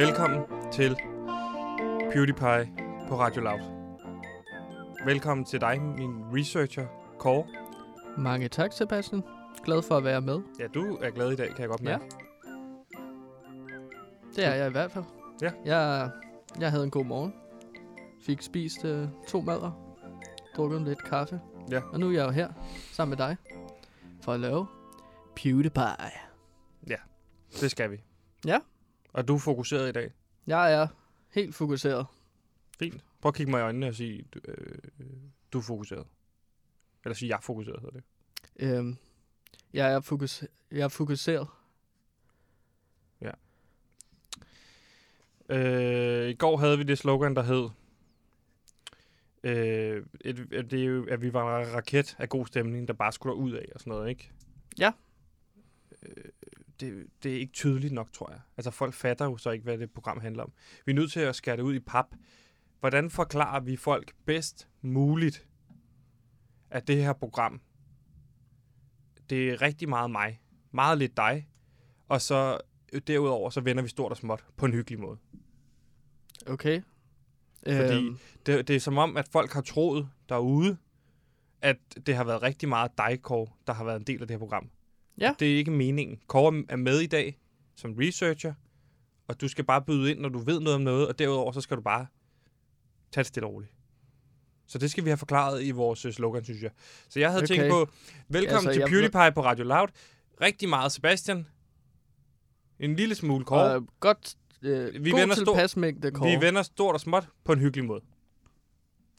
Velkommen til PewDiePie på Radio Loud. Velkommen til dig, min researcher, Kåre. Mange tak, Sebastian. Glad for at være med. Ja, du er glad i dag, kan jeg godt mærke. Det er jeg i hvert fald. Ja. Jeg, jeg havde en god morgen. Fik spist øh, to madder. Drukket lidt kaffe. Ja. Og nu er jeg jo her, sammen med dig, for at lave PewDiePie. Det skal vi. Ja. Og du er fokuseret i dag. Jeg er helt fokuseret. Fint. Prøv at kigge mig i øjnene og sige, du, øh, du er fokuseret. Eller sige, jeg er fokuseret, hedder det. Øhm, jeg, er fokus, jeg er fokuseret. Øh, I går havde vi det slogan, der hed, øh, et, et, det er jo, at vi var en raket af god stemning, der bare skulle ud af og sådan noget, ikke? Ja. Øh, det, det er ikke tydeligt nok, tror jeg. Altså folk fatter jo så ikke, hvad det program handler om. Vi er nødt til at skære det ud i pap. Hvordan forklarer vi folk bedst muligt, at det her program, det er rigtig meget mig, meget lidt dig, og så øh, derudover, så vender vi stort og småt på en hyggelig måde. Okay. Fordi Øhm, Det, det er som om, at folk har troet derude, at det har været rigtig meget dig, Kåre, der har været en del af det her program. Ja. Det er ikke meningen. Kåre er med i dag som researcher, og du skal bare byde ind, når du ved noget om noget, og derudover så skal du bare tage det stille og roligt. Så det skal vi have forklaret i vores øh, slogan, synes jeg. Så jeg havde Okay. tænkt på, velkommen Altså, til jeg- PewDiePie på Radio Loud. Rigtig meget Sebastian. En lille smule Kåre. og godt, øh, Vi god vender stor- tilpas mængde, Kåre. Vi vender stort og småt på en hyggelig måde.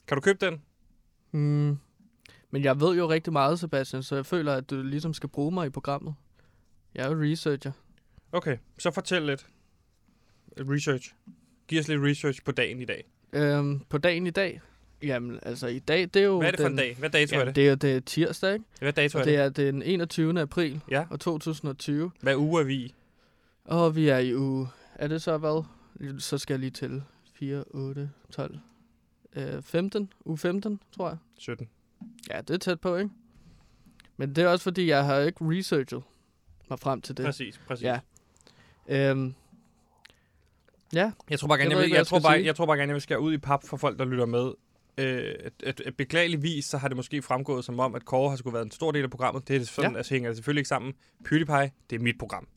Kan du købe den? Mm. Men jeg ved jo rigtig meget, Sebastian, så jeg føler, at du ligesom skal bruge mig i programmet. Jeg er jo researcher. Okay, så fortæl lidt. Research. Giv os lidt research på dagen i dag. Øhm, på dagen i dag? Jamen, altså i dag, det er jo Hvad er det for den, en dag? Hvad dato er Jamen, det? det er det er tirsdag, ikke? Hvad dato er det? det er den 21. april Ja. og 2020. Hvad uge er vi i? Og vi er i uge... Er det så hvad? Så skal jeg lige til 4, 8, 12, øh, 15. Uge 15, tror jeg. 17. Ja, det er tæt på, ikke? Men det er også fordi, jeg har ikke researchet mig frem til det. Præcis, præcis. Ja. Øhm, ja, Jeg tror bare gerne, Jeg jeg, ikke, jeg, tror jeg skal bare, sige. jeg tror bare gerne, jeg vil skære ud i pap for folk, der lytter med. Øh, at, at, at beklageligvis, så har det måske fremgået som om, at Kåre har skulle været en stor del af programmet. Det er sådan, ja. altså, hænger det selvfølgelig ikke sammen. PewDiePie, det er mit program.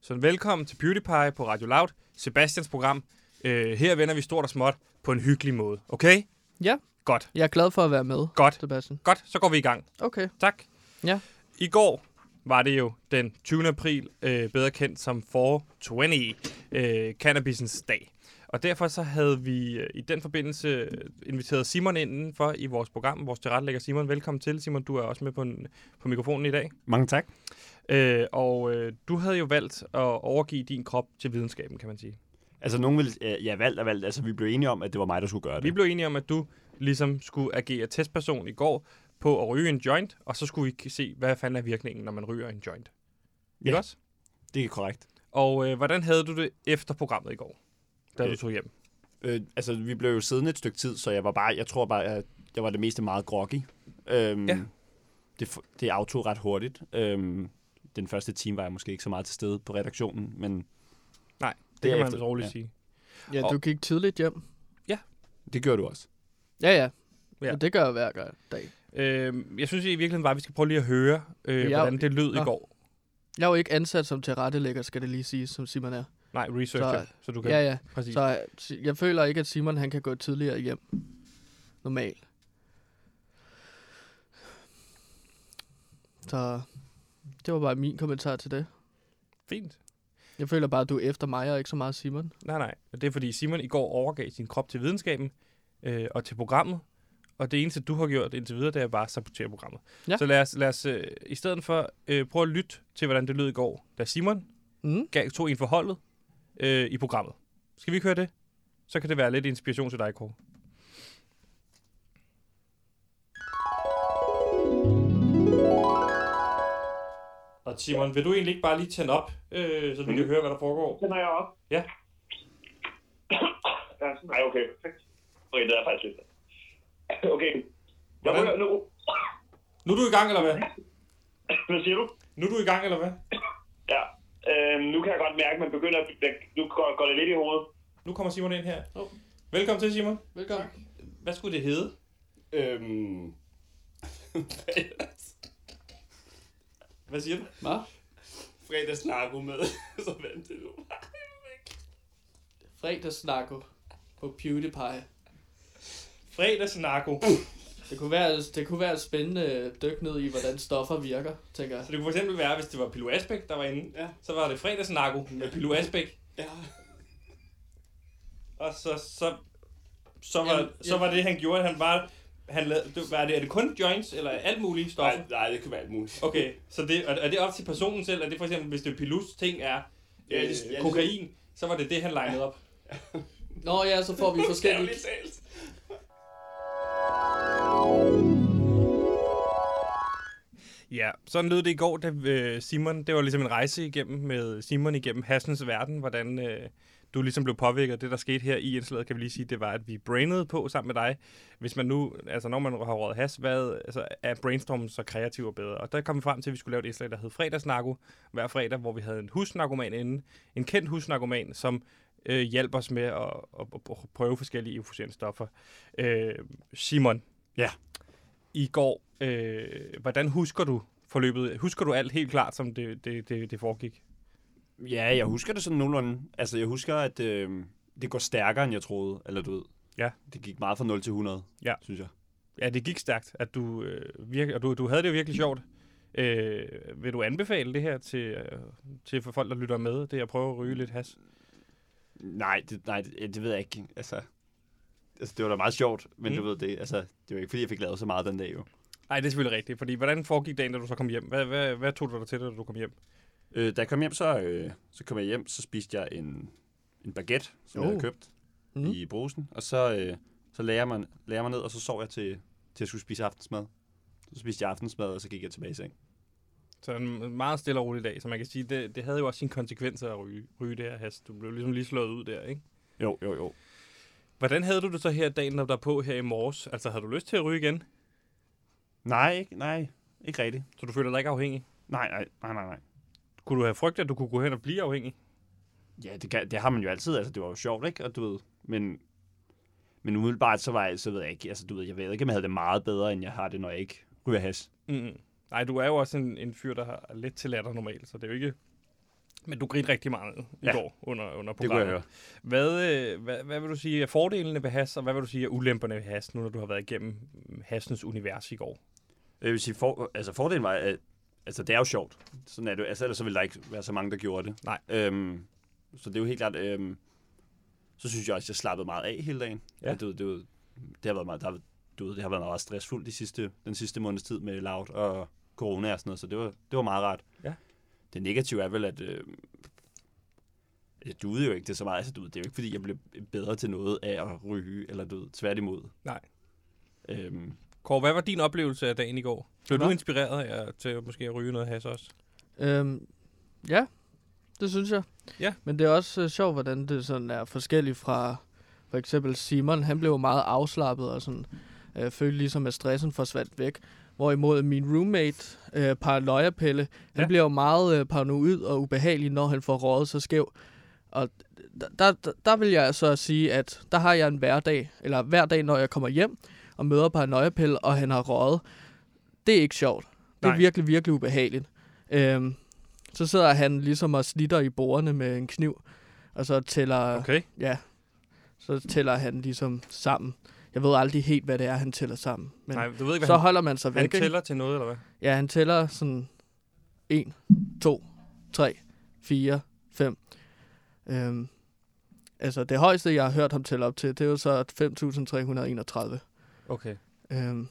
Så velkommen til PewDiePie på Radio Loud. Sebastians program. Øh, her vender vi stort og småt på en hyggelig måde. Okay? Ja. Godt, jeg er glad for at være med, godt, Sebastian. godt. Så går vi i gang. Okay. Tak. Ja. I går var det jo den 20. april, øh, bedre kendt som 420, øh, cannabisens dag. Og derfor så havde vi øh, i den forbindelse øh, inviteret Simon indenfor i vores program, vores tilrettelægger Simon. Velkommen til, Simon. Du er også med på, en, på mikrofonen i dag. Mange tak. Øh, og øh, du havde jo valgt at overgive din krop til videnskaben, kan man sige. Altså, nogen vil... øh, Ja, valgt og valgt. Altså, vi blev enige om, at det var mig, der skulle gøre det. Vi blev enige om, at du ligesom skulle agere testperson i går på at ryge en joint, og så skulle vi se, hvad fanden er virkningen, når man ryger en joint. Ikke Ja. også? Det er korrekt. Og øh, hvordan havde du det efter programmet i går, da du Øh. tog hjem? Øh, altså, vi blev jo siddende et stykke tid, så jeg var bare... Jeg tror bare, at jeg var det meste meget groggy. Øhm, Ja. Det, det aftog ret hurtigt. Øhm, den første time var jeg måske ikke så meget til stede på redaktionen, men Nej, det kan man roligt ja. sige. Ja, Og- du gik tidligt hjem. det gjorde du også. Ja, ja. Ja. ja. Og det gør jeg hver dag. Øh, jeg synes i virkeligheden bare, at vi skal prøve lige at høre, øh, Ja, hvordan det lød i nå. går. Jeg er jo ikke ansat som tilrettelægger, skal det lige sige, som Simon er. Nej, researcher, så, Så- du kan... Ja, ja. Præcis. Så øh, jeg føler ikke, at Simon han kan gå tidligere hjem. Normalt. Så det var bare min kommentar til det. Fint. Jeg føler bare, at du er efter mig og ikke så meget Simon. Nej, nej. Det er fordi Simon i går overgav sin krop til videnskaben øh, og til programmet. Og det eneste, du har gjort indtil videre, det er bare at sabotere programmet. Ja. Så lad os, lad os øh, i stedet for øh, prøve at lytte til, hvordan det lød i går, da Simon Mm. gav, tog en forholdet øh, i programmet. Skal vi ikke høre det? Så kan det være lidt inspiration til dig, Kåre. Og Simon, vil du egentlig ikke bare lige tænde op, øh, så vi kan høre, hvad der foregår? Har jeg op. Ja. ja, nej, okay, perfekt. Okay, det er faktisk lidt. Okay. Jeg Hvordan? nu. Nu er du i gang, eller hvad? Hvad siger du? Nu er du i gang, eller hvad? Ja. Øh, nu kan jeg godt mærke, at man begynder at... Nu går, går det lidt i hovedet. Nu kommer Simon ind her. Oh. Velkommen til, Simon. Velkommen. Hvad skulle det hedde? Øhm... Hvad siger du? Hvad? Fredagsnarko med, så vent til nu. Fredagsnarko på PewDiePie. Fredagsnarko. Det kunne være, det kunne være et spændende dyk ned i, hvordan stoffer virker, tænker jeg. Så det kunne for eksempel være, hvis det var Pilo Asbæk, der var inde, Ja. så var det fredagsnarko med Pilo Asbæk, Ja. og så, så, så, var, Jamen, så var det, han gjorde, at han bare, han lavede, det, var det, er det kun joints, eller alt muligt stoffer? Nej, nej, det kan være alt muligt. Okay, så det, er, er det op til personen selv? Er det for eksempel, hvis det Pilus ting er Ja, øh, ja, det- kokain, så var det det, han legnede op? Nå ja, så får vi forskellige... Ja, sådan lød det i går, da øh, Simon, det var ligesom en rejse igennem med Simon igennem Hassens verden, hvordan øh, du ligesom blev påvirket det, der skete her i indslaget, kan vi lige sige, det var, at vi brainede på sammen med dig. Hvis man nu, altså når man har råd has, hvad, altså er brainstormen så kreativ og bedre? Og der kom vi frem til, at vi skulle lave et indslag, der hed Fredagsnarko, hver fredag, hvor vi havde en husnarkoman inde, en kendt husnarkoman, som øh, hjælper os med at, at, at prøve forskellige euforiserende stoffer. Øh, Simon. Ja. I går, øh, hvordan husker du forløbet? Husker du alt helt klart, som det, det, det, det foregik? Ja, jeg husker det sådan nogenlunde. Altså, jeg husker, at øh, det går stærkere, end jeg troede. Eller du ved. Ja. Det gik meget fra 0 til 100, Ja. synes jeg. Ja, det gik stærkt, at du, øh, virke, og du, du havde det jo virkelig sjovt. Øh, vil du anbefale det her til, øh, til for folk, der lytter med, det at prøve at ryge lidt has? Nej, det, nej, det, det ved jeg ikke. Altså, altså, det var da meget sjovt, men Mm. du ved det, altså, det var ikke, fordi jeg fik lavet så meget den dag, jo. Nej, det er selvfølgelig rigtigt, fordi hvordan foregik dagen, da du så kom hjem? Hvad, hvad, hvad tog du dig til, da du kom hjem? Øh, da jeg kom hjem, så, øh, så kom jeg hjem, så spiste jeg en, en baguette, som oh. jeg Oh. havde købt Mm. mm. i brusen, og så, øh, så lagde, jeg mig, lagde jeg mig ned, og så sov jeg til, til at skulle spise aftensmad. Så spiste jeg aftensmad, og så gik jeg tilbage i seng. Så en meget stille og rolig dag, så man kan sige, det, det havde jo også sine konsekvenser at ryge, ryge det her has. Du blev ligesom lige slået ud der, ikke? Jo, jo, jo. Hvordan havde du det så her dagen, der på her i morges? Altså, havde du lyst til at ryge igen? Nej, ikke, nej, ikke rigtigt. Så du føler dig ikke afhængig? Nej, nej, nej, nej, nej. Kunne du have frygtet, at du kunne gå hen og blive afhængig? Ja, det, kan, det har man jo altid. Altså, det var jo sjovt, ikke? Og du ved, men, men umiddelbart, så var jeg, så ved jeg ikke, altså, du ved, jeg ved ikke, om jeg havde det meget bedre, end jeg har det, når jeg ikke ryger has. Mm. Nej, du er jo også en, en fyr, der har lidt til latter normalt, så det er jo ikke... Men du grinte rigtig meget i Ja. går under, under Det kunne programmet. jeg høre. Hvad, øh, hvad, hvad vil du sige er fordelene ved has, og hvad vil du sige er ulemperne ved has, nu når du har været igennem hassens univers i går? Jeg vil sige, for, altså fordelen var, at altså, det er jo sjovt. Sådan er det. Altså, ellers så ville der ikke være så mange, der gjorde det. Nej. Øhm, så det er jo helt klart... Øhm, så synes jeg også, at jeg slappede meget af hele dagen. Ja. Og Det, det, det, det, har været meget, der, har- du ved, det har været meget stressfuldt de sidste, den sidste måneds tid med loud og corona og sådan noget, så det var, det var meget rart. Ja. Det negative er vel, at øh, jeg duede jo ikke det så meget. Altså, du ved, det er jo ikke, fordi jeg blev bedre til noget af at ryge, eller du tværtimod. Nej. Øhm, Kåre, hvad var din oplevelse af dagen i går? Blev du inspireret af, at- til måske at ryge noget has også? Øhm, ja, det synes jeg. Ja. Men det er også øh, sjovt, hvordan det sådan er forskelligt fra for eksempel Simon. Han blev meget afslappet og sådan øh, følte ligesom, at stressen forsvandt væk. Hvorimod min roommate, øh, paranoia-pille, han Ja. bliver jo meget øh, paranoid og ubehagelig, når han får rådet så skæv. Og der, der, der, vil jeg så sige, at der har jeg en hverdag, eller hver dag, når jeg kommer hjem og møder paranoia-pille, og han har røget. Det er ikke sjovt. Det er Nej. virkelig, virkelig ubehageligt. Øhm, så sidder han ligesom og snitter i bordene med en kniv, og så tæller, Okay. ja, så tæller han ligesom sammen. Jeg ved aldrig helt, hvad det er, han tæller sammen. Men Nej, du ved ikke, hvad så han, holder man sig væk. han ikke? tæller til noget, eller hvad? Ja, han tæller sådan 1, 2, 3, 4, 5. Øhm, altså det højeste, jeg har hørt ham tælle op til, det er jo så 5.331. Okay. Øhm,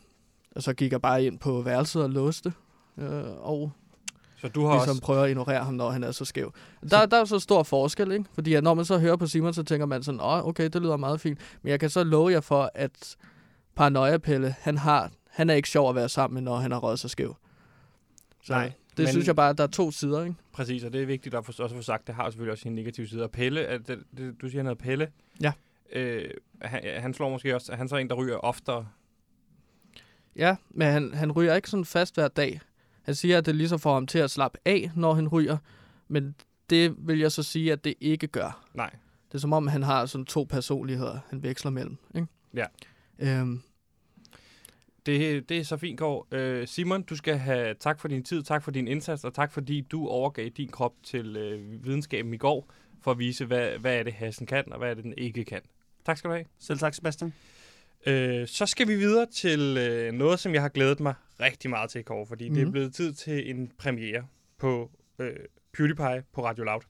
og så gik jeg bare ind på værelset og låste. Øh, og Så du har ligesom også... prøver at ignorere ham, når han er så skæv. Der, der er så stor forskel, ikke? Fordi at når man så hører på Simon, så tænker man sådan, åh, okay, det lyder meget fint. Men jeg kan så love jer for, at paranoia-pille, han, har, han er ikke sjov at være sammen med, når han har røget sig skæv. Så Nej, det men- synes jeg bare, at der er to sider, ikke? Præcis, og det er vigtigt at få, også få sagt, det har selvfølgelig også sin negative side. Og Pelle, er det, det, du siger, han hedder Pelle. Ja. Øh, han, han slår måske også, han så en, der ryger oftere. Ja, men han, han ryger ikke sådan fast hver dag. Han siger, at det ligesom får ham til at slappe af, når han ryger. Men det vil jeg så sige, at det ikke gør. Nej. Det er som om, han har sådan to personligheder, han veksler mellem. Ikke? Ja. Øhm, Det, det er så fint, Kåre. Øh, Simon, du skal have tak for din tid, tak for din indsats, og tak fordi du overgav din krop til øh, videnskaben i går, for at vise, hvad, hvad er det, hassen kan, og hvad er det, den ikke kan. Tak skal du have. Selv tak, Sebastian. Øh, så skal vi videre til øh, noget, som jeg har glædet mig rigtig meget til, Kåre, fordi mm-hmm. det er Mhm. blevet tid til en premiere på øh, PewDiePie på Radio Loud.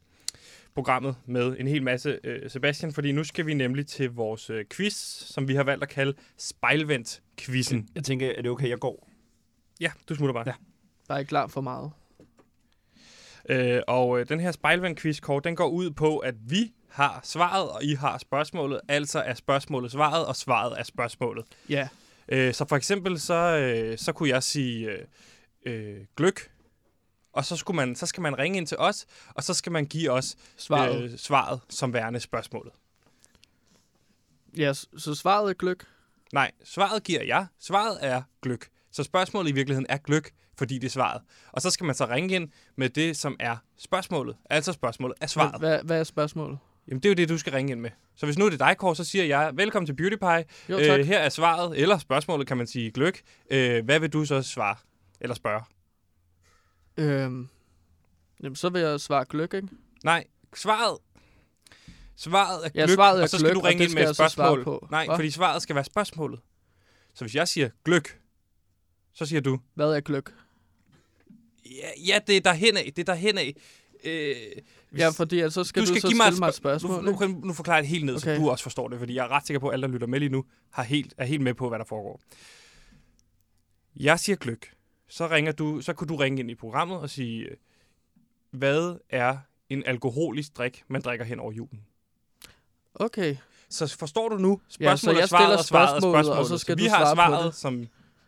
Programmet med en hel masse øh, Sebastian, fordi nu skal vi nemlig til vores øh, quiz, som vi har valgt at kalde Spejlvendt-quizzen. Jeg tænker, er det okay, jeg går? Ja, du smutter bare. Ja. der er ikke klar for meget. Øh, og øh, den her spejlvand-quiz, Kåre, den går ud på, at vi har svaret, og I har spørgsmålet. Altså er spørgsmålet svaret, og svaret er spørgsmålet. Ja. Øh, så for eksempel, så, øh, så kunne jeg sige øh, øh, gløk, og så, skulle man, så skal man ringe ind til os, og så skal man give os Svaret. Øh. Svaret som værende spørgsmålet. Ja, så svaret er gløk. Nej, svaret giver jeg. Svaret er gløk. Så spørgsmålet i virkeligheden er gløk, fordi det er svaret. Og så skal man så ringe ind med det, som er spørgsmålet. Altså spørgsmålet er svaret. Hvad, hvad er spørgsmålet? Jamen, det er jo det, du skal ringe ind med. Så hvis nu er det dig, Kåre, så siger jeg, velkommen til Beauty Pie. Jo, tak. Øh, her er svaret, eller spørgsmålet, kan man sige, gløk. Øh, hvad vil du så svare? Eller spørge? Øhm, jamen, så vil jeg svare gløk, ikke? Nej, svaret... Svaret er Ja, gløk, svaret er og så skal gløk, du ringe ind med et spørgsmål. på. Nej, Hva? fordi svaret skal være spørgsmålet. Så hvis jeg siger gløk, så siger du, Hvad er gløk? ja, ja det er derhen af, det er derhen af. Øh, hvis- Ja, fordi så skal du du, skal så give mig stille mig et spørg- spørgsmål. Nu, ikke? nu, nu forklarer jeg det helt ned, okay. så du også forstår det, fordi jeg er ret sikker på, at alle, der lytter med lige nu, har helt, er helt med på, hvad der foregår. Jeg siger gløk. Så, ringer du, så kunne du ringe ind i programmet og sige, hvad er en alkoholisk drik, man drikker hen over julen? Okay. Så forstår du nu? Ja, så Spørgsmålet jeg svaret, stiller og svaret spørgsmålet, og spørgsmålet. så skal vi du har svaret, som...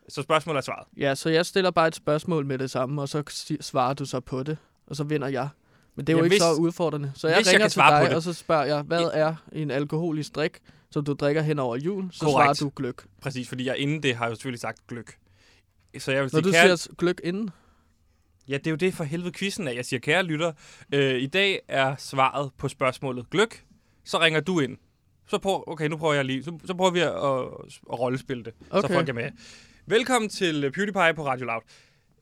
Så spørgsmålet er svaret. Ja, så jeg stiller bare et spørgsmål med det samme, og så svarer du så på det, og så vinder jeg. Men det er jo Ja, ikke hvis- så udfordrende. Så jeg jeg ringer kan til dig, det. og så spørger jeg, hvad er en alkoholisk drik, som du drikker hen over jul? Så Korrekt. svarer du gløk. Præcis, fordi jeg inden det har jo selvfølgelig sagt gløk. Så jeg vil Når sige, du kære, siger gløk inden, Ja, det er jo det for helvede quizzen af. Jeg siger, kære lytter, øh, i dag er svaret på spørgsmålet gløk. Så ringer du ind. Så prøv, okay, nu prøver jeg lige. Så, så prøver vi at, at, at rollespille det, okay. så folk er med. Velkommen til PewDiePie på Radio Loud.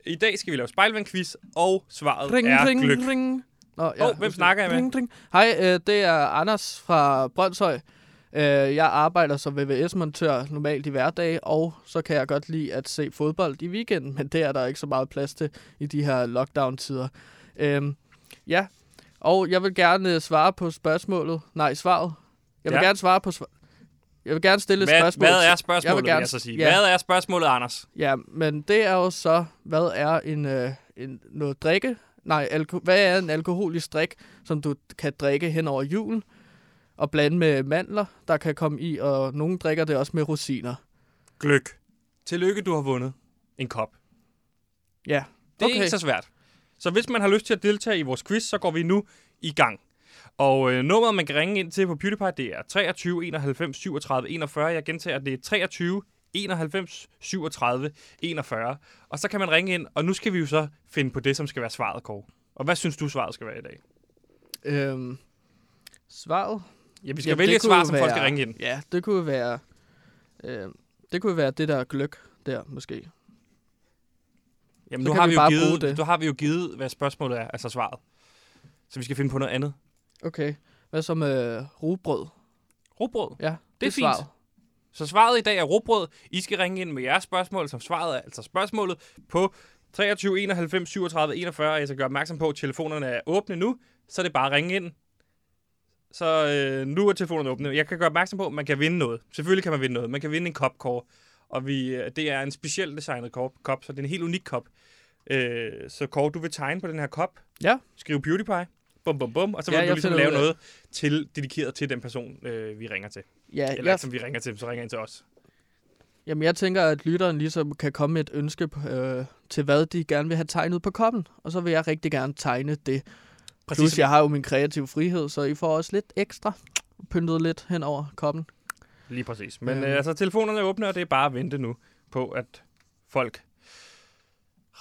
I dag skal vi lave spejlvandquiz, og svaret ring, er ring, gløk. ring. Nå, Åh, hvem undskyld. snakker jeg med? Ring, ring. Hej, øh, det er Anders fra Brøndshøj. Øh, jeg arbejder som VVS-montør normalt i hverdage, og så kan jeg godt lide at se fodbold i weekenden, men det er der ikke så meget plads til i de her lockdown-tider. Øhm, ja, og jeg vil gerne øh, svare på spørgsmålet. Nej, svaret. Jeg vil Ja. gerne svare på svar- Jeg vil gerne stille et Hvad, spørgsmål. hvad er Jeg spørgsmålet, vil vil jeg gerne- så sige? ja. Hvad er spørgsmålet, Anders? Ja, men det er jo så, hvad er en, øh, en noget drikke? Nej, alko- hvad er en alkoholisk drik, som du kan drikke hen over julen? Og blande med mandler, der kan komme i, og nogen drikker det også med rosiner. Gløk. Tillykke, du har vundet en kop. Ja, Det er Okay. ikke så svært. Så hvis man har lyst til at deltage i vores quiz, så går vi nu i gang. Og øh, nummeret, man kan ringe ind til på PewDiePie, det er 23 91 37 41. Jeg gentager, det er 23 91 37 41. Og så kan man ringe ind, og nu skal vi jo så finde på det, som skal være svaret, Kåre. Og hvad synes du, svaret skal være i dag? Øhm, svaret? Ja, vi skal Jamen, vælge det et svar, som folk være- skal ringe ind. Ja, det kunne være... Øh, det kunne være det der gløk der, måske. Jamen, så nu har, vi vi jo givet, det. nu har vi jo givet, hvad spørgsmålet er, altså svaret. Så vi skal finde på noget andet. Okay. Hvad så med rugbrød? Rugbrød. Ja, Det er fint. svaret. Så svaret i dag er råbrød. I skal ringe ind med jeres spørgsmål, som svaret er altså spørgsmålet på 23 91 37 41. Og jeg skal gøre opmærksom på, at telefonerne er åbne nu, så er det bare at ringe ind. Så øh, nu er telefonerne åbne. Jeg kan gøre opmærksom på, at man kan vinde noget. Selvfølgelig kan man vinde noget. Man kan vinde en kop, Kåre. Og vi, øh, det er en specielt designet kop, kop, så det er en helt unik kop. Øh, så Kåre, du vil tegne på den her kop. Ja. Skriv PewDiePie. Bum, bum, bum. Og så Ja, vil du ligesom lave noget til, dedikeret til den person, øh, vi ringer til. Ja, Eller jeg, som vi ringer til, så ringer ind til os. Jamen, jeg tænker, at lytteren ligesom kan komme med et ønske øh, til, hvad de gerne vil have tegnet på koppen. Og så vil jeg rigtig gerne tegne det. Præcis. Plus, jeg har jo min kreative frihed, så I får også lidt ekstra pyntet lidt hen over koppen. Lige præcis. Men Øhm. øh, altså, telefonerne er åbne, og det er bare at vente nu på, at folk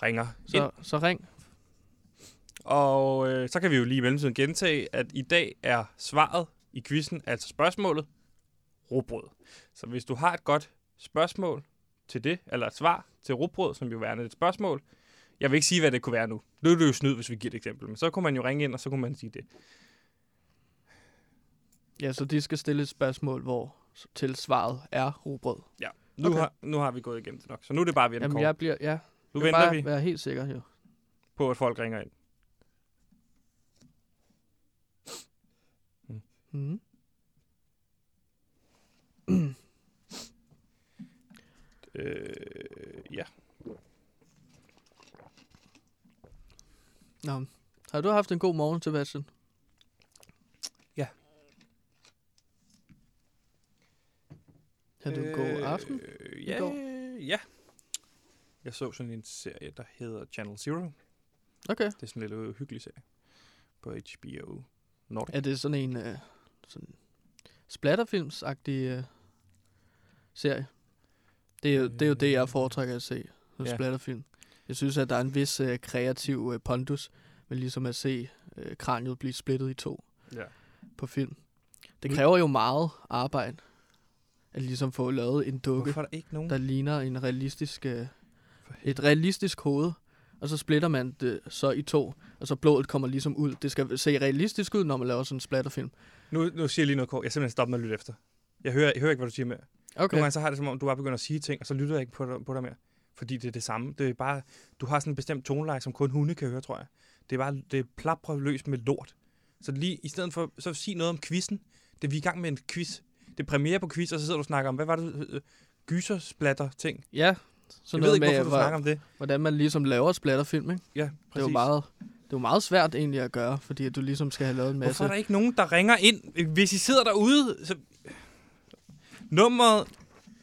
ringer ind. Så, så ring. Og øh, så kan vi jo lige i mellemtiden gentage, at i dag er svaret i quizzen, altså spørgsmålet, rugbrød. Så hvis du har et godt spørgsmål til det, eller et svar til rugbrød, som jo er et spørgsmål, jeg vil ikke sige, hvad det kunne være nu. Nu er det jo snyd, hvis vi giver et eksempel, men så kunne man jo ringe ind, og så kunne man sige det. Ja, så de skal stille et spørgsmål, hvor til svaret er rugbrød. Ja, nu, Okay. har, nu har vi gået igennem det nok, så nu er det bare at vente Jamen, kort. jeg bliver, ja, Nu jeg venter bare vi være helt sikker jo. på, at folk ringer ind. Mm. Øh, ja. Nå. Har du haft en god morgen, Sebastian? Ja. Har du en god aften? Øh, ja, ja. Jeg så sådan en serie, der hedder Channel Zero. Okay. Det er sådan en lidt hyggelig serie på HBO Nordic. Er det sådan en uh, sådan splatterfilmsagtig uh, serie? Det er, jo, det er jo det, jeg foretrækker at se. Som Ja. splatterfilm. Jeg synes, at der er en vis uh, kreativ uh, pondus med ligesom at se uh, kraniet blive splittet i to Ja. på film. Det kræver jo meget arbejde at ligesom få lavet en dukke, er der ikke nogen? der ligner en realistisk, uh, et realistisk hoved, og så splitter man det så i to, og så blodet kommer ligesom ud. Det skal se realistisk ud, når man laver sådan en splatterfilm. Nu, nu siger jeg lige noget kort. Jeg simpelthen stoppet med at lytte efter. Jeg hører, jeg hører ikke, hvad du siger mere. Okay. Nogle gange så har jeg det som om, du bare begynder at sige ting, og så lytter jeg ikke på dig, på dig mere. Fordi det er det samme. Det er bare, du har sådan en bestemt toneleje, som kun hunde kan høre, tror jeg. Det er bare, det er plapper løs med lort. Så lige i stedet for, så sig noget om quizzen. Det er vi er i gang med en quiz. Det er premiere på quiz, og så sidder du og snakker om, hvad var det, øh, gysersplatter ting. Ja, så Jeg ved noget ikke, med, hvorfor du snakker om det. hvordan man ligesom laver et splatterfilm, ikke? Ja, Det er, præcis. jo meget, det er jo meget svært egentlig at gøre, fordi at du ligesom skal have lavet en masse... Hvorfor er der ikke nogen, der ringer ind? Hvis I sidder derude, så... Nummeret,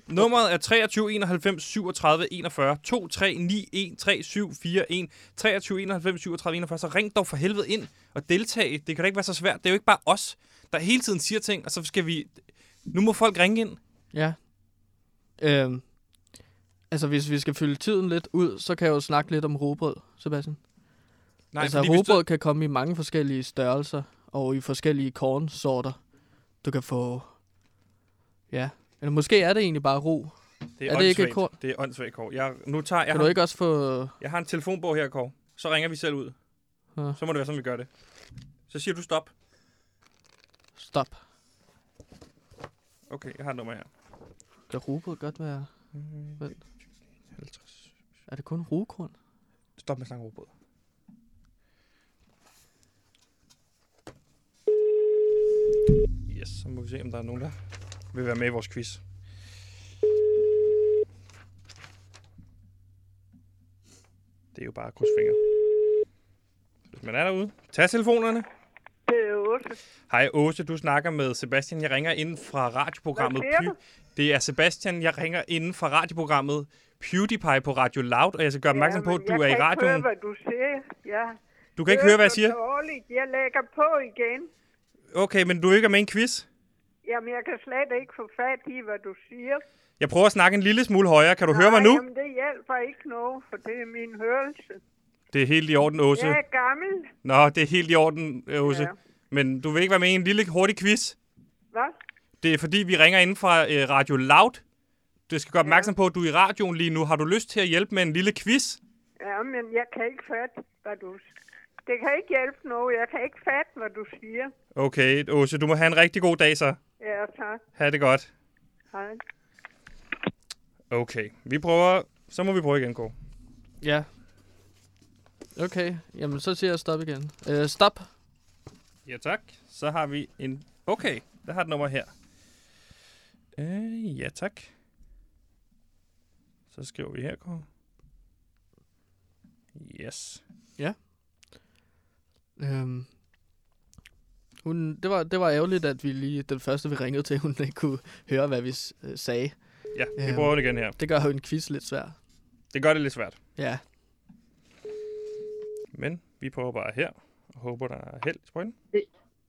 nummeret er 23 91 37 41 2391 3741 23 91 37 41. Så ring dog for helvede ind og deltage. Det kan da ikke være så svært. Det er jo ikke bare os, der hele tiden siger ting, og så skal vi... Nu må folk ringe ind. Ja. Øhm, altså, hvis vi skal fylde tiden lidt ud, så kan jeg jo snakke lidt om robrød, Sebastian. Nej, altså, robrød kan komme i mange forskellige størrelser, og i forskellige kornsorter. Du kan få... Ja. Eller måske er det egentlig bare ro. det er det ikke et kort? Det er åndssvagt, Kåre. Jeg, nu tager, jeg, Kan har, du ikke også få... jeg har en telefonbog her, Kåre. Så ringer vi selv ud. Ja. Så må det være sådan, vi gør det. Så siger du stop. Stop. Okay, jeg har et nummer her. Kan robrød godt være... Vent. 50. Er det kun rugkorn? Stop med at snakke robot. Yes, så må vi se, om der er nogen, der vil være med i vores quiz. Det er jo bare fingre. Hvis man er derude, tag telefonerne. Det er Åse. Hej Åse, du snakker med Sebastian. Jeg ringer ind fra radioprogrammet Hvad du? Det er Sebastian, jeg ringer inden fra radioprogrammet PewDiePie på Radio Loud, og jeg skal gøre opmærksom på, at du jeg er i kan ikke radioen. høre, hvad du siger. Ja. Du kan ikke høre, hvad jeg siger? Dårligt. Jeg lægger på igen. Okay, men du er ikke med i en quiz? Jamen, jeg kan slet ikke få fat i, hvad du siger. Jeg prøver at snakke en lille smule højere. Kan du høre mig Nej, nu? Jamen, det hjælper ikke noget, for det er min hørelse. Det er helt i orden, Åse. Jeg er gammel. Nå, det er helt i orden, Åse. Ja. Men du vil ikke være med i en lille hurtig quiz? Hvad? Det er fordi, vi ringer inden fra øh, Radio Loud. Du skal gøre opmærksom på, at du er i radioen lige nu. Har du lyst til at hjælpe med en lille quiz? Ja, men jeg kan ikke fatte, hvad du Det kan ikke hjælpe noget. Jeg kan ikke fatte, hvad du siger. Okay, Åse, du må have en rigtig god dag så. Ja, tak. Ha' det godt. Hej. Okay, vi prøver... Så må vi prøve igen, Kåre. Ja. Okay, jamen så siger jeg stop igen. Uh, stop. Ja, tak. Så har vi en... Okay, der har et nummer her. Øh, ja, tak. Så skriver vi her, Kåre. Yes. Øhm, hun, det, var, det var ærgerligt, at vi lige den første, vi ringede til, hun ikke kunne høre, hvad vi øh, sagde. Ja, vi Øhm. prøver det igen her. Det gør jo en quiz lidt svær. Det gør det lidt svært. Ja. Men vi prøver bare her. Og håber, der er held i sprøjten.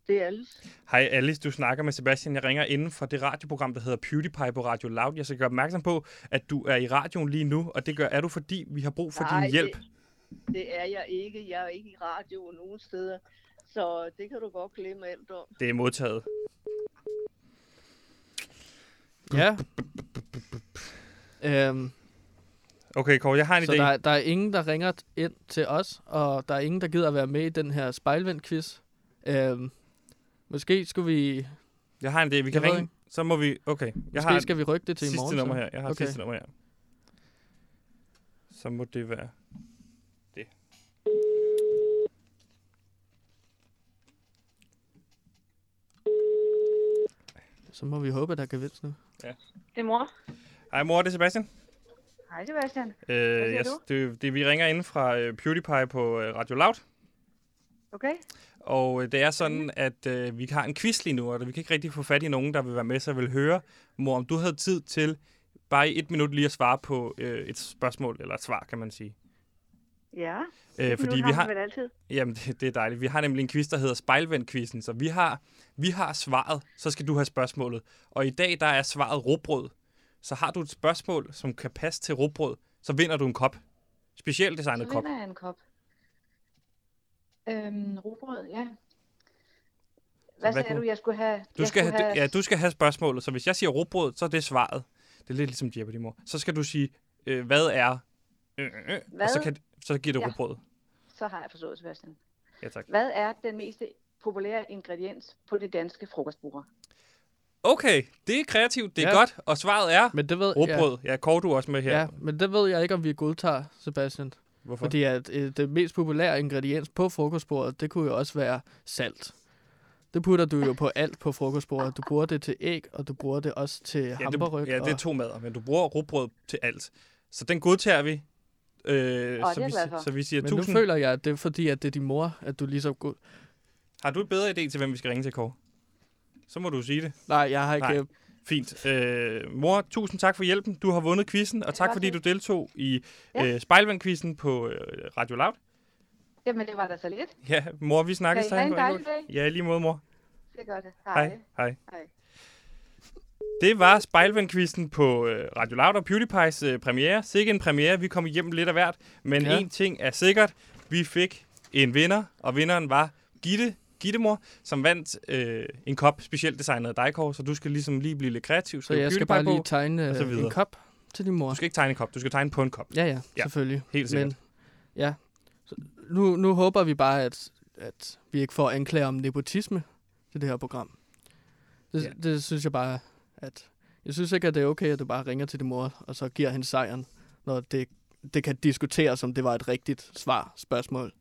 Det er Alice. Hej Alice, du snakker med Sebastian. Jeg ringer inden fra det radioprogram, der hedder PewDiePie på Radio Loud. Jeg skal gøre opmærksom på, at du er i radioen lige nu, og det gør, er du, fordi vi har brug for Nej, din hjælp. Det, Det er jeg ikke. Jeg er ikke i radio nogen steder. Så det kan du godt glemme alt om. Det er modtaget. Ja. Øhm, Okay, Kåre, jeg har en så idé. der, er- der er ingen, der ringer ind til os, og der er ingen, der gider at være med i den her spejlvendt-quiz. Øhm, måske skulle vi... Jeg har en idé. Vi kan Jeg ringe. Så må vi... Okay. Jeg Måske har skal vi rykke det til i sidste morgen. nummer så. her. Jeg har Okay. sidste nummer her. Så må det være... Så må vi håbe, at der kan vinde nu. Det er mor. Hej mor, det er Sebastian. Hej Sebastian. Øh, siger jeg, du? det, det, vi ringer ind fra øh, PewDiePie på øh, Radio Loud. Okay? Og øh, det er sådan, at øh, vi har en quiz lige nu, og vi kan ikke rigtig få fat i nogen, der vil være med, så jeg vil høre, mor, om du havde tid til bare i et minut lige at svare på øh, et spørgsmål, eller et svar, kan man sige. Ja. Øh, fordi vi har har, altid. jamen, det, det er dejligt. Vi har nemlig en quiz, der hedder Spejlvendt-quizzen, så vi har, vi har svaret, så skal du have spørgsmålet. Og i dag, der er svaret råbrød. Så har du et spørgsmål, som kan passe til råbrød, så vinder du en kop. Specielt Så designet kop. vinder jeg en kop. Øhm, rugbrød, ja. Hvad, hvad sagde kunne- du, jeg skulle have? Du skal, skulle have, ja, du skal have spørgsmålet, så hvis jeg siger råbrød, så er det svaret. Det er lidt ligesom Jeopardy, mor. Så skal du sige, øh, hvad er... Øh, øh, øh, og så, Hvad? kan, så giver det Ja. råbrød. Så har jeg forstået, Sebastian. Ja, tak. Hvad er den mest populære ingrediens på det danske frokostbord? Okay, det er kreativt, det er Ja. godt, og svaret er Men det ved, råbrød. Ja, Kåre, du er også med her. ja, ja, men det ved jeg ikke, om vi godtager, Sebastian. Hvorfor? Fordi at, øh, det mest populære ingrediens på frokostbordet, det kunne jo også være salt. Det putter du jo på alt på frokostbordet. Du bruger det til æg, og du bruger det også til ja, hamburg. det, ja, det er to mader, men du bruger råbrød til alt. Så den godtager vi. Øh, er så, vi så vi siger Men nu tusind. føler jeg, at det er fordi, at det er din mor, at du ligesom... God... Har du et bedre idé til, hvem vi skal ringe til, Kåre? Så må du sige det. Nej, jeg har ikke... Nej. Fint. Øh, mor, tusind tak for hjælpen. Du har vundet quizzen, og tak fordi du deltog i Ja. øh, Spejlvand-quizzen på øh, Radio Loud. Jamen, det var da så lidt. Ja, mor, vi snakkes. Kan I have en Tak. dejlig dag? Ja, lige måde, mor. Det gør det. Hej. Hej. Hej. Hej. Det var Spejlvand-quizzen på øh, Radio Loud og PewDiePie's øh, premiere. Sikke en premiere. Vi kom igennem lidt af hvert. Men Ja. en ting er sikkert. Vi fik en vinder, og vinderen var Gitte, Gittemor, som vandt øh, en kop specielt designet af dig, Kåre. Så du skal ligesom lige blive lidt kreativ. Så skrive jeg skal bare lige tegne så øh, en kop til din mor. Du skal ikke tegne en kop, du skal tegne på en kop. Ja, ja, Ja, selvfølgelig. Helt sikkert. Men ja, så nu, nu håber vi bare, at, at vi ikke får anklager om nepotisme til det her program. Det, ja. det synes jeg bare, at... Jeg synes ikke, at det er okay, at du bare ringer til din mor, og så giver hende sejren, når det, det kan diskuteres, om det var et rigtigt svar, spørgsmål,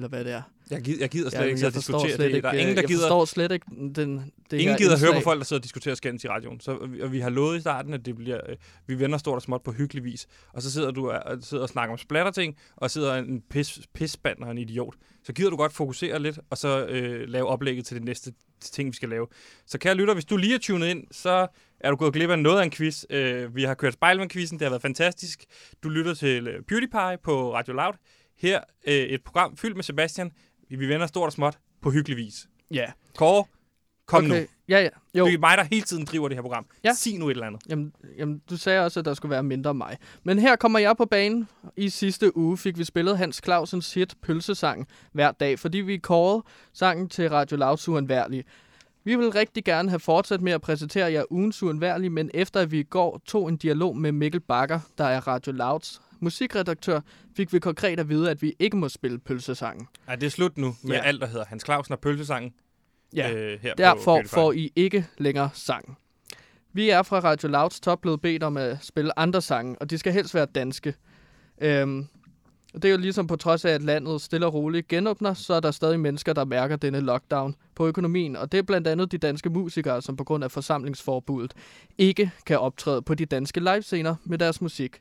eller hvad det er. Jeg gider, jeg gider slet Ja, ikke forstår diskutere slet det. ikke, Der er ingen, der jeg gider, forstår slet ikke den, det ingen her gider høre på folk, der sidder og diskuterer skændes i radioen. Så, og vi- har lovet i starten, at det bliver, øh, vi vender stort og småt på hyggelig vis. Og så sidder du og, og, sidder og snakker om splatterting, og sidder en pis, pisspand og en idiot. Så gider du godt fokusere lidt, og så øh, lave oplægget til det næste ting, vi skal lave. Så kære lytter, hvis du lige er tunet ind, så er du gået glip af noget af en quiz. Øh, vi har kørt Spejlman-quizzen, det har været fantastisk. Du lytter til øh, PewDiePie på Radio Loud. Her øh, et program fyldt med Sebastian. Vi vender stort og småt på hyggelig vis. Ja. Kåre, kom okay. nu. Ja, ja. Jo, Det er mig, der hele tiden driver det her program. Ja. Sig nu et eller andet. Jamen, jamen, du sagde også, at der skulle være mindre mig. Men her kommer jeg på banen. I sidste uge fik vi spillet Hans Clausens hit Pølsesang hver dag, fordi vi kårede sangen til Radio Louds Uundværlige. Vi vil rigtig gerne have fortsat med at præsentere jer ugens Uundværlige, men efter at vi i går tog en dialog med Mikkel Bakker, der er Radio Louds musikredaktør, fik vi konkret at vide, at vi ikke må spille pølsesangen. Ja, det er slut nu med Ja. alt, der hedder Hans Clausen og Pølsesangen. Ja. øh, her Derfor får I ikke længere sang. Vi er fra Radio Louds top blevet bedt om at spille andre sange, og de skal helst være danske. Øhm, og det er jo ligesom på trods af, at landet stille og roligt genåbner, så er der stadig mennesker, der mærker denne lockdown på økonomien. Og det er blandt andet de danske musikere, som på grund af forsamlingsforbuddet ikke kan optræde på de danske livescener med deres musik.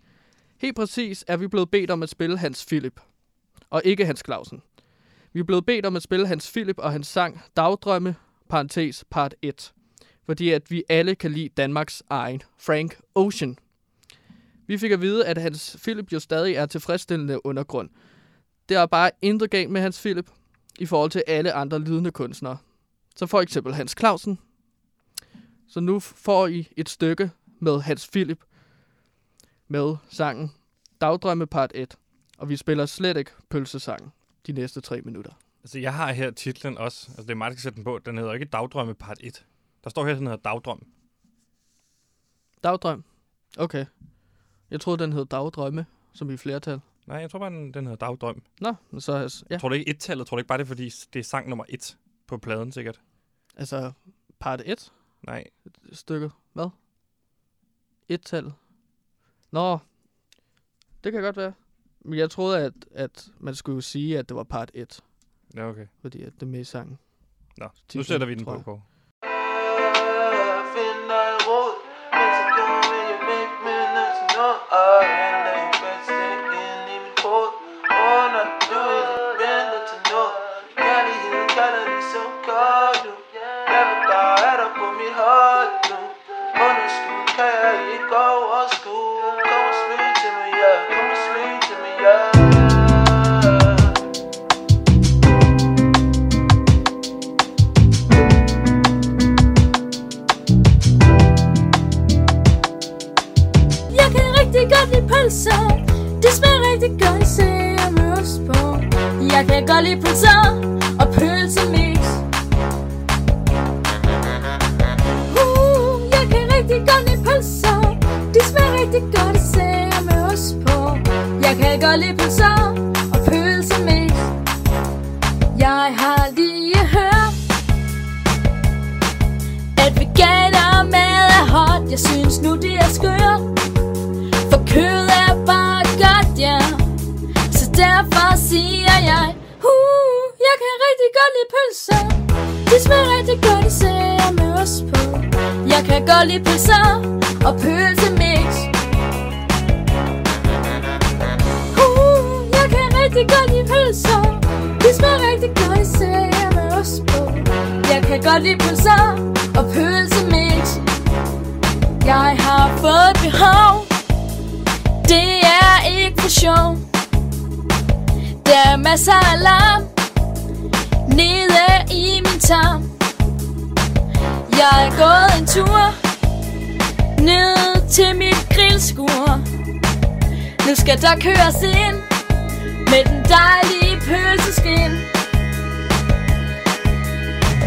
Helt præcis er vi blevet bedt om at spille Hans Philip, og ikke Hans Clausen. Vi er blevet bedt om at spille Hans Philip og hans sang Dagdrømme, parentes part 1. Fordi at vi alle kan lide Danmarks egen Frank Ocean. Vi fik at vide, at Hans Philip jo stadig er tilfredsstillende undergrund. Det er bare intet galt med Hans Philip i forhold til alle andre lidende kunstnere. Så for eksempel Hans Clausen. Så nu får I et stykke med Hans Philip med sangen Dagdrømme part 1. Og vi spiller slet ikke pølsesang de næste tre minutter. Altså, jeg har her titlen også. Altså, det er mig, der skal sætte den på. Den hedder ikke Dagdrømme part 1. Der står her, den hedder Dagdrøm. Dagdrøm. Okay. Jeg troede, den hed Dagdrømme, som i flertal. Nej, jeg tror bare, den, den hedder Dagdrøm. Nå, men så... Ja, Ja. Tror du ikke et-tallet? Tror du ikke bare det, er, fordi det er sang nummer et på pladen, sikkert? altså part 1 Nej. stykket. Hvad? Et tal. Nå, det kan godt være. Men jeg troede, at, at man skulle sige, at det var part 1, Ja, okay. fordi at det er med i sangen. Nå, nu sætter vi den på. Kåre. Jeg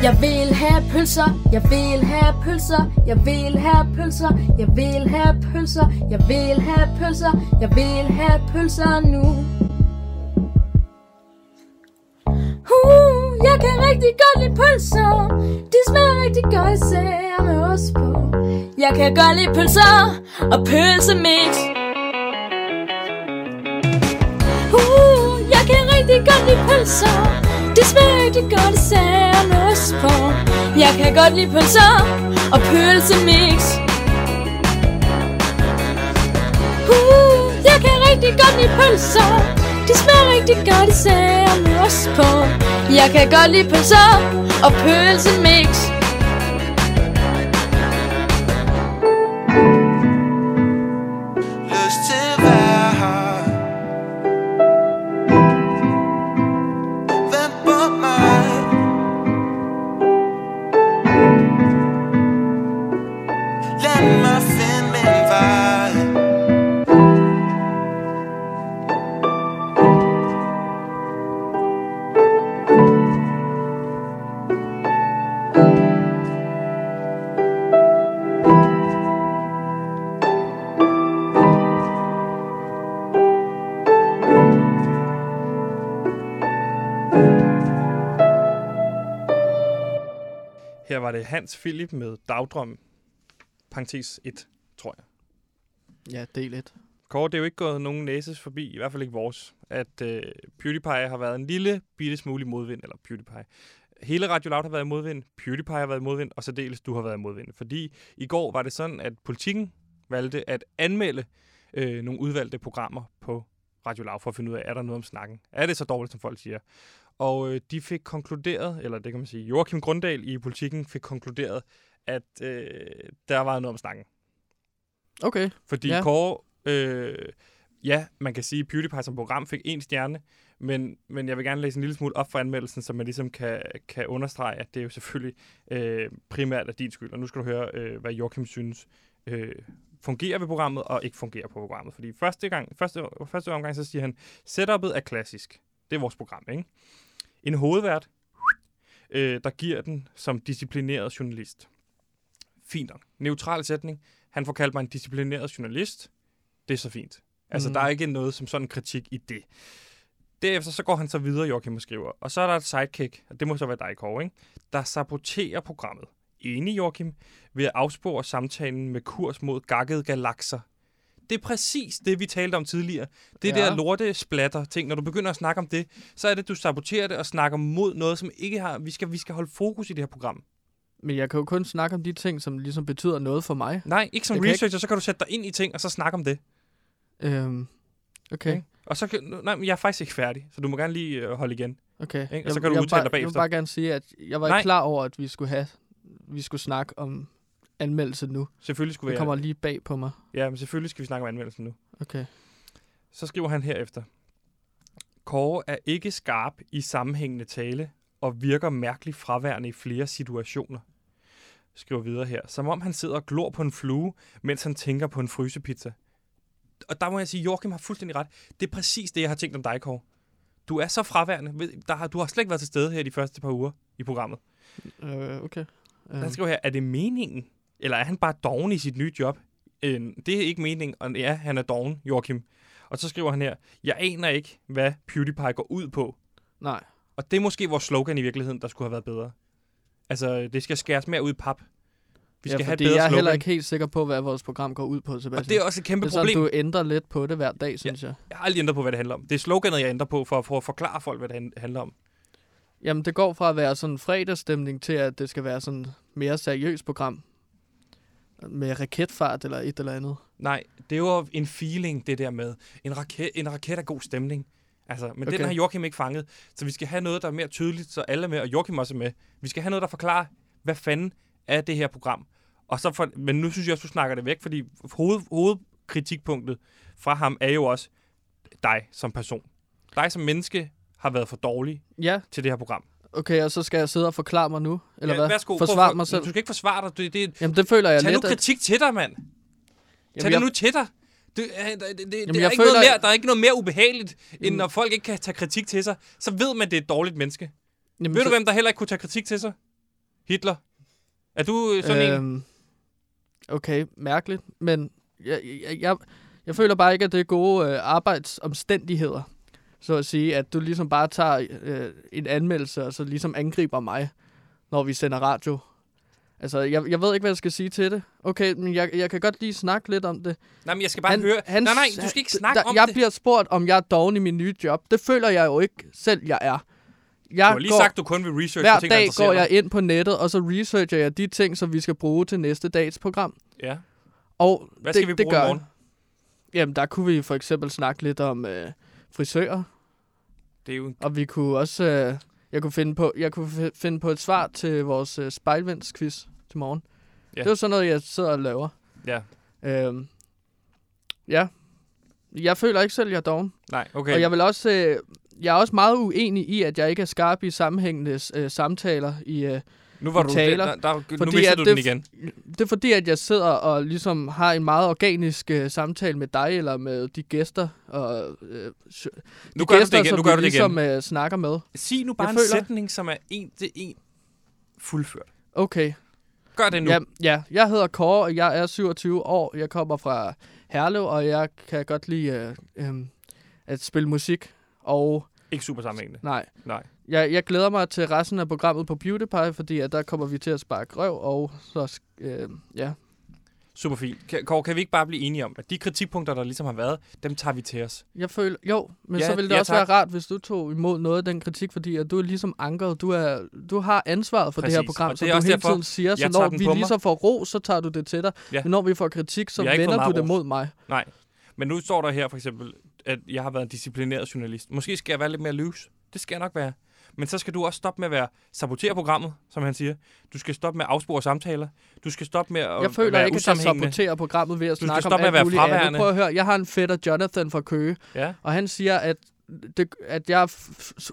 jeg vil have pølser, jeg vil have pølser, jeg vil have pølser, jeg vil have pølser, jeg vil have pølser, jeg vil have pølser nu. Uh, jeg kan rigtig godt lide pølser, de smager rigtig godt især med ost på. Jeg kan godt lide pølser og pølsemix. Uh, jeg kan rigtig godt lide pølser, det smager rigtig godt især på. Jeg kan godt lide pølser og pølsemix. Uh, jeg kan rigtig godt lide pølser, de smager rigtig godt især med os på. Jeg kan godt lide pølser og pølsemix. Var det Hans Philip med Dagdrøm. Parentes 1, tror jeg. Ja, del 1. Kåre, det er jo ikke gået nogen næses forbi, i hvert fald ikke vores, at øh, PewDiePie har været en lille bitte smule modvind, eller PewDiePie. Hele Radio Loud har været i modvind, PewDiePie har været i modvind, og så dels du har været i modvind. Fordi i går var det sådan, at politikken valgte at anmelde øh, nogle udvalgte programmer på Radio Loud for at finde ud af, er der noget om snakken? Er det så dårligt, som folk siger? Og øh, de fik konkluderet, eller det kan man sige, Joachim Grundal i politikken fik konkluderet, at øh, der var noget om snakken. Okay. Fordi ja. Kåre, øh, ja, man kan sige, at PewDiePie som program fik en stjerne, men, men jeg vil gerne læse en lille smule op for anmeldelsen, så man ligesom kan, kan understrege, at det er jo selvfølgelig øh, primært af din skyld. Og nu skal du høre, øh, hvad Joachim synes, øh, fungerer ved programmet og ikke fungerer på programmet. Fordi første, gang, første, første omgang, så siger han, setupet er klassisk. Det er vores program, ikke? En hovedvært, øh, der giver den som disciplineret journalist. Fint nok. Neutral sætning. Han får kaldt mig en disciplineret journalist. Det er så fint. Altså, Mm. der er ikke noget som sådan kritik i det. Derefter så går han så videre, Joachim, og skriver. Og så er der et sidekick, og det må så være dig, Kåre, ikke? der saboterer programmet. Enig, Joachim, ved at afspore samtalen med kurs mod gakkede galakser. Det er præcis det, vi talte om tidligere. Det Ja. der lorte splatter ting. Når du begynder at snakke om det, så er det, du saboterer det og snakker mod noget, som ikke har... Vi skal, vi skal holde fokus i det her program. Men jeg kan jo kun snakke om de ting, som ligesom betyder noget for mig. Nej, ikke som Jeg researcher, så kan du sætte dig ind i ting, og så snakke om det. Øhm, okay, Ikke? Og så kan, nej, men jeg er faktisk ikke færdig, så du må gerne lige øh, holde igen. okay. Ikke? Og så kan du jeg, udtale bare, dig bagefter. Jeg vil bare gerne sige, at jeg var Nej. ikke klar over, at vi skulle have, vi skulle snakke om anmeldelse nu. Selvfølgelig skulle Det vi... kommer lige bag på mig. Ja, men selvfølgelig skal vi snakke om anmeldelsen nu. Okay. Så skriver han herefter. Kåre er ikke skarp i sammenhængende tale og virker mærkeligt fraværende i flere situationer. Skriver videre her. Som om han sidder og glor på en flue, mens han tænker på en frysepizza. Og der må jeg sige, Joachim har fuldstændig ret. Det er præcis det, jeg har tænkt om dig, Kåre. Du er så fraværende. Der har, du har slet ikke været til stede her de første par uger i programmet. Øh, okay. Han Øh, skriver her, er det meningen, eller er han bare doven i sit nye job? Øh, det er ikke meningen, og ja, han er doven, Joachim. Og så skriver han her, jeg aner ikke, hvad PewDiePie går ud på. nej. Og det er måske vores slogan i virkeligheden, der skulle have været bedre. Altså, det skal skæres mere ud i pap. Vi skal ja, have et bedre jeg er slogan. heller ikke helt sikker på, hvad vores program går ud på, Sebastian. Og det er også et kæmpe det er sådan, problem. du ændrer lidt på det hver dag, synes jeg. Jeg har aldrig ændret på, hvad det handler om. Det er sloganet, jeg ændrer på, for, for at forklare folk, hvad det han- handler om. Jamen, det går fra at være sådan en fredagsstemning til, at det skal være sådan mere seriøst program. Med raketfart eller et eller andet. Nej, det jo en feeling, det der med. En raket, en raket er god stemning. Altså, men okay. Okay. den har Joachim ikke fanget. Så vi skal have noget, der er mere tydeligt, så alle er med, og Joachim også er med. Vi skal have noget, der forklarer, hvad fanden er det her program. Og så for, men nu synes jeg også, du snakker det væk, fordi hoved, hovedkritikpunktet fra ham er jo også dig som person. Dig som menneske har været for dårlig Ja, til det her program. Okay, og så skal jeg sidde og forklare mig nu? Eller ja, hvad? Værsgo, Forsvare at- mig selv? Du skal ikke forsvare dig. Det, det, Jamen, det føler jeg tag lidt, nu at... kritik til dig, mand. Tag Jamen, det nu til dig. Det, øh, det, det, det, Jamen, der, er ikke noget føler- mere, der er ikke noget mere ubehageligt, end Jamen- når folk ikke kan tage kritik til sig. Så ved man, det er et dårligt menneske. Jamen, Ved så- du, hvem der heller ikke kunne tage kritik til sig? Hitler. Er du øh, sådan en? øhm, Okay, mærkeligt. Men jeg, jeg, jeg, jeg føler bare ikke, at det er gode øh, arbejdsomstændigheder. Så at sige, at du ligesom bare tager øh, en anmeldelse, og så ligesom angriber mig, når vi sender radio. Altså, jeg, jeg ved ikke, hvad jeg skal sige til det. Okay, men jeg, jeg kan godt lige snakke lidt om det. Nej, men jeg skal bare høre. nej, nej, du skal ikke han- snakke der, om jeg det. bliver spurgt, om jeg er doven i min nye job. Det føler jeg jo ikke selv, jeg er. Du Jeg har lige går, sagt, du kun vil research hver ting, der dag interesserer går jeg ind på nettet, og så researcher jeg de ting, som vi skal bruge til næste dags program. Ja. Og Hvad det, skal vi det bruge i gør, morgen? Jamen, der kunne vi for eksempel snakke lidt om øh, frisører, Det er jo en... og vi kunne også... Øh, jeg kunne finde på, jeg kunne fi- finde på et svar til vores øh, spejlvendsquiz til morgen. Ja. Det er jo sådan noget, jeg sidder og laver. Ja. Øhm, ja. Jeg føler ikke selv, jeg er doven. Nej, okay. Og jeg vil også... Øh, jeg er også meget uenig i, at jeg ikke er skarp i sammenhængende øh, samtaler i... Øh, nu var du... taler, Der, der, nu fordi mistede at du den det- igen. det er fordi, at jeg sidder og ligesom har en meget organisk øh, samtale med dig, eller med de gæster, og øh, sj- Nu de gør du gæster, det igen. som Nu gør du det ligesom igen. øh, snakker med. Sig nu bare Jeg en føler- sætning, som er en til en fuldført. Okay. Gør det nu. Ja, ja, jeg hedder Kåre, og jeg er 27 år. Jeg kommer fra Herlev, og jeg kan godt lide øh, øh, at spille musik. Og Ikke super sammenhængende. nej, Nej. jeg, jeg glæder mig til resten af programmet på PewDiePie, fordi at der kommer vi til at sparke røv, og så, øh, ja. Super fint. Kan, Kåre, kan vi ikke bare blive enige om, at de kritikpunkter, der ligesom har været, dem tager vi til os? Jeg føler, jo, men Ja, så ville det ja, også tak. være rart, hvis du tog imod noget af den kritik, fordi at du er ligesom ankeret. Du, er, du har ansvaret for det her Præcis, program, og som det er du hele derfor, tiden siger. Så når vi mig. ligesom får ro, så tager du det til dig. Ja. Men når vi får kritik, så vender du det mod mig. Nej. Men nu står der her for eksempel, at jeg har været en disciplineret journalist. Måske skal jeg være lidt mere loose. Det skal jeg nok være. Men så skal du også stoppe med at være sabotere programmet, som han siger. Du skal stoppe med at afspore samtaler. Du skal stoppe med at Jeg føler være ikke, at jeg saboterer programmet ved at skal snakke om stoppe med at være muligt andet. fraværende. Prøv at høre, jeg har en fætter, Jonathan fra Køge, Ja. og han siger, at det, at jeg er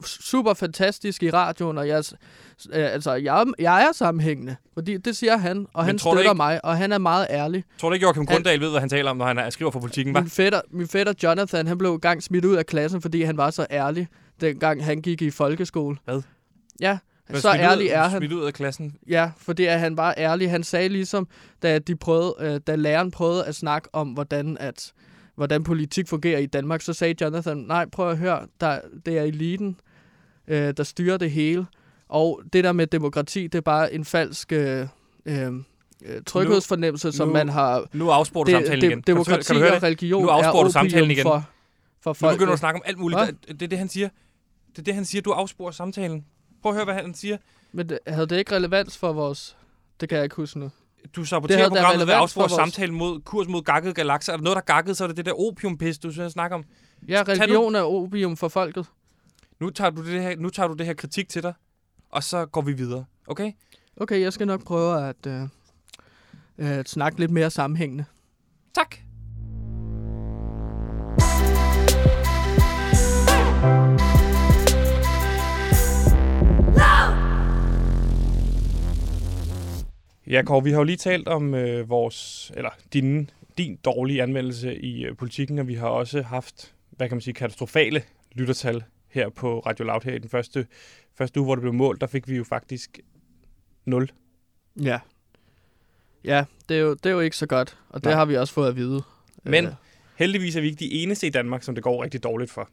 super fantastisk i radioen, og jeg, øh, altså, jeg, er- jeg er sammenhængende. Fordi det siger han, og han tror du støtter ikke- mig, og han er meget ærlig. Tror du ikke, Joachim Han- Grundahl ved, hvad han taler om, når han er, skriver for politikken, hva'? Min fætter, min fætter Jonathan, han blev gang smidt ud af klassen, fordi han var så ærlig, dengang han gik i folkeskole. Hvad? Ja, Men så ærlig ud, er han. Smidt ud af klassen. Ja, fordi at han var ærlig. Han sagde ligesom, da, de prøvede, øh, da læreren prøvede at snakke om, hvordan, at, hvordan politik fungerer i Danmark, så sagde Jonathan, nej, prøv at høre, der, det er eliten, øh, der styrer det hele. Og det der med demokrati, det er bare en falsk øh, øh, øh, tryghedsfornemmelse, som nu- man har... Nu afsporer du samtalen igen. Kan du- Demokrati kan du høre og det? religion Nu afsporer er du samtalen igen. For, for Nu folk. begynder du at snakke om alt muligt. Det, det er det, han siger. Det er det, han siger. Du afsporer samtalen. Prøv at høre, hvad han siger. Men det, havde det ikke relevans for vores... Det kan jeg ikke huske nu. Du saboterer programmet ved at afspore samtalen mod kurs mod gakkede galakser. Er der noget, der er gakket, så er det det der opiumpis, du synes, snakker om. Ja, religion er opium for folket. Nu tager, du det her, nu tager du det her kritik til dig, og så går vi videre. Okay? Okay, jeg skal nok prøve at, øh, at snakke lidt mere sammenhængende. Tak. Ja, Kåre, vi har jo lige talt om øh, vores, eller din, din dårlige anmeldelse i øh, politikken, og vi har også haft, hvad kan man sige, katastrofale lyttertal her på Radio Loud her i den første, første uge, hvor det blev målt, der fik vi jo faktisk 0. Ja. Ja, det er jo, det er jo ikke så godt, og det Nej. har vi også fået at vide. Men Øh, heldigvis er vi ikke de eneste i Danmark, som det går rigtig dårligt for.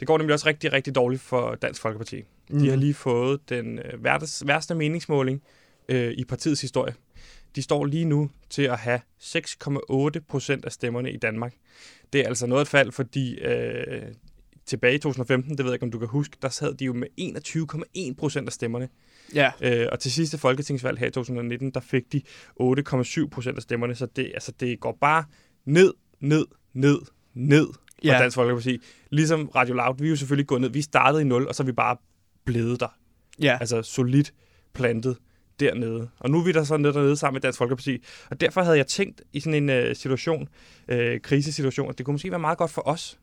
Det går nemlig også rigtig, rigtig dårligt for Dansk Folkeparti. Mm. De har lige fået den øh, værste, værste meningsmåling øh, i partiets historie. De står lige nu til at have 6,8 procent af stemmerne i Danmark. Det er altså noget et fald, fordi øh, tilbage i 2015, det ved jeg ikke, om du kan huske, der sad de jo med 21,1 procent af stemmerne. Ja. Øh, og til sidste folketingsvalg her i 2019, der fik de 8,7 procent af stemmerne. Så det, altså, det går bare ned, ned, ned, ned Ja. Dansk Folkeparti. Ligesom Radio Loud, vi er jo selvfølgelig gået ned. Vi startede i 0, og så er vi bare blevet der. Ja. Altså solidt plantet dernede. Og nu er vi der så nede dernede sammen med Dansk Folkeparti. Og derfor havde jeg tænkt i sådan en øh, situation, øh, krisesituation, at det kunne måske være meget godt for os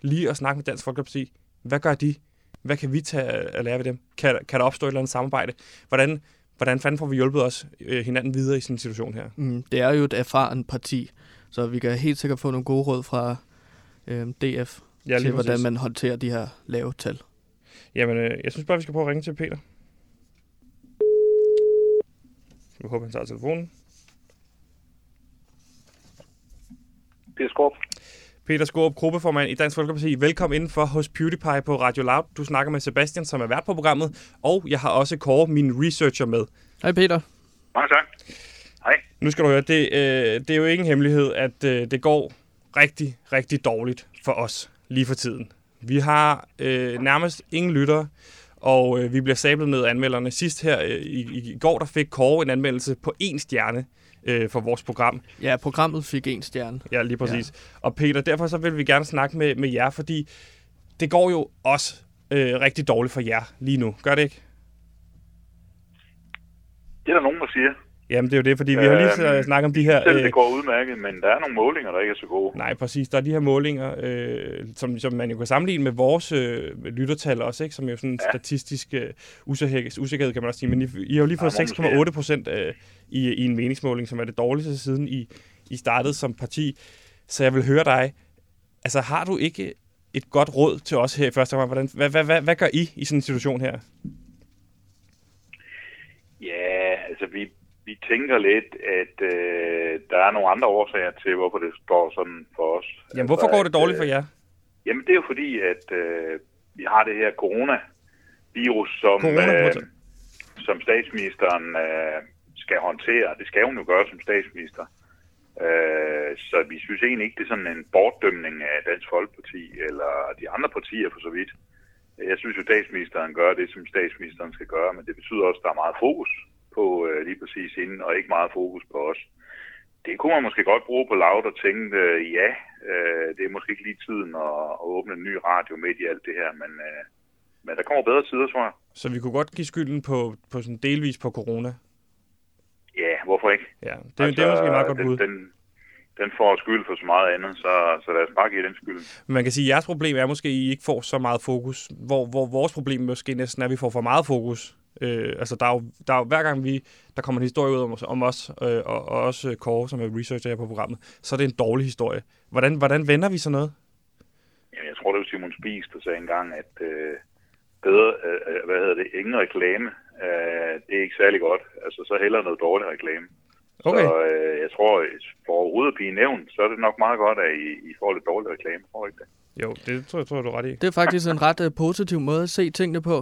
lige at snakke med Dansk Folkeparti. Hvad gør de? Hvad kan vi tage at lære ved dem? Kan, kan der opstå et eller andet samarbejde? Hvordan, hvordan fanden får vi hjulpet os øh, hinanden videre i sådan en situation her? Mm, det er jo et erfaren parti, så vi kan helt sikkert få nogle gode råd fra øh, DF Ja, til, hvordan man håndterer de her lave tal. Jamen, øh, jeg synes bare, vi skal prøve at ringe til Peter. Jeg håber, han tager telefonen. Peter Skorp. Peter Skorup, gruppeformand i Dansk Folkeparti. Velkommen indenfor hos PewDiePie på Radio Loud. Du snakker med Sebastian, som er vært på programmet, og jeg har også Kåre, min researcher, med. Hej Peter. Mange tak. Hej. Nu skal du høre, det, øh, det er jo ingen hemmelighed, at øh, det går rigtig, rigtig dårligt for os lige for tiden. Vi har øh, nærmest ingen lyttere, og øh, vi bliver sablet ned af anmelderne. Sidst her øh, i, i går, der fik Kåre en anmeldelse på en stjerne øh, for vores program. Ja, programmet fik en stjerne. Ja, lige præcis. Ja. Og Peter, derfor så vil vi gerne snakke med, med jer, fordi det går jo også øh, rigtig dårligt for jer lige nu. Gør det ikke? Det er der nogen, der siger. Jamen, det er jo det, fordi vi har lige øh, snakket om de her... Selv det går udmærket, men der er nogle målinger, der ikke er så gode. Nej, præcis. Der er de her målinger, øh, som, som man jo kan sammenligne med vores øh, lyttertal også, ikke? som er jo sådan ja. statistisk øh, usikkerhed, usikkerhed, kan man også sige. Men I, I har jo lige fået Ja, må man 6,8 procent øh, i, i en meningsmåling, som er det dårligste siden I, I startede som parti. Så jeg vil høre dig, altså har du ikke et godt råd til os her i første omgang? Hvordan, hvad, hvad, hvad, hvad gør I i sådan en situation her? Ja, altså vi, vi tænker lidt, at øh, der er nogle andre årsager til, hvorfor det står sådan for os. Jamen, hvorfor Altså, går det at, dårligt for øh, jer? Jamen, det er jo fordi, at øh, vi har det her coronavirus, som, Corona, øh, som statsministeren øh, skal håndtere. Det skal hun jo gøre som statsminister. Øh, så vi synes egentlig ikke, det er sådan en bortdømning af Dansk Folkeparti eller de andre partier for så vidt. Jeg synes jo, statsministeren gør det, som statsministeren skal gøre, men det betyder også, at der er meget fokus på øh, lige præcis hende, og ikke meget fokus på os. Det kunne man måske godt bruge på laut og tænke, øh, ja, øh, det er måske ikke lige tiden at, at åbne en ny radio midt i alt det her, men, øh, men der kommer bedre tider, tror jeg. Så vi kunne godt give skylden på, på sådan delvis på corona. Ja, hvorfor ikke? Ja, det, altså, det er måske et meget godt den, bud. Den, den får skyld for så meget andet, så, så lad os bare give den skyld. Man kan sige, at jeres problem er måske, at I ikke får så meget fokus, hvor, hvor vores problem måske næsten er, at vi får for meget fokus. Øh, altså, der er, jo, der er jo, hver gang vi, der kommer en historie ud om, os- om os, øh, og, og også øh, Kåre, som er researcher her på programmet, så er det en dårlig historie. Hvordan, hvordan vender vi så noget? Jamen, jeg tror, det var Simon Spies, der sagde engang, at øh, bedre, øh, øh, hvad hedder det, ingen reklame, øh, det er ikke særlig godt. Altså, så hellere noget dårlig reklame. Okay. Så øh, jeg tror, for overhovedet at blive nævnt, så er det nok meget godt, at I, I får lidt dårlig reklame. Tror ikke det? Jo, det tror jeg, tror jeg, du er ret i. Det er faktisk en ret uh, positiv måde at se tingene på.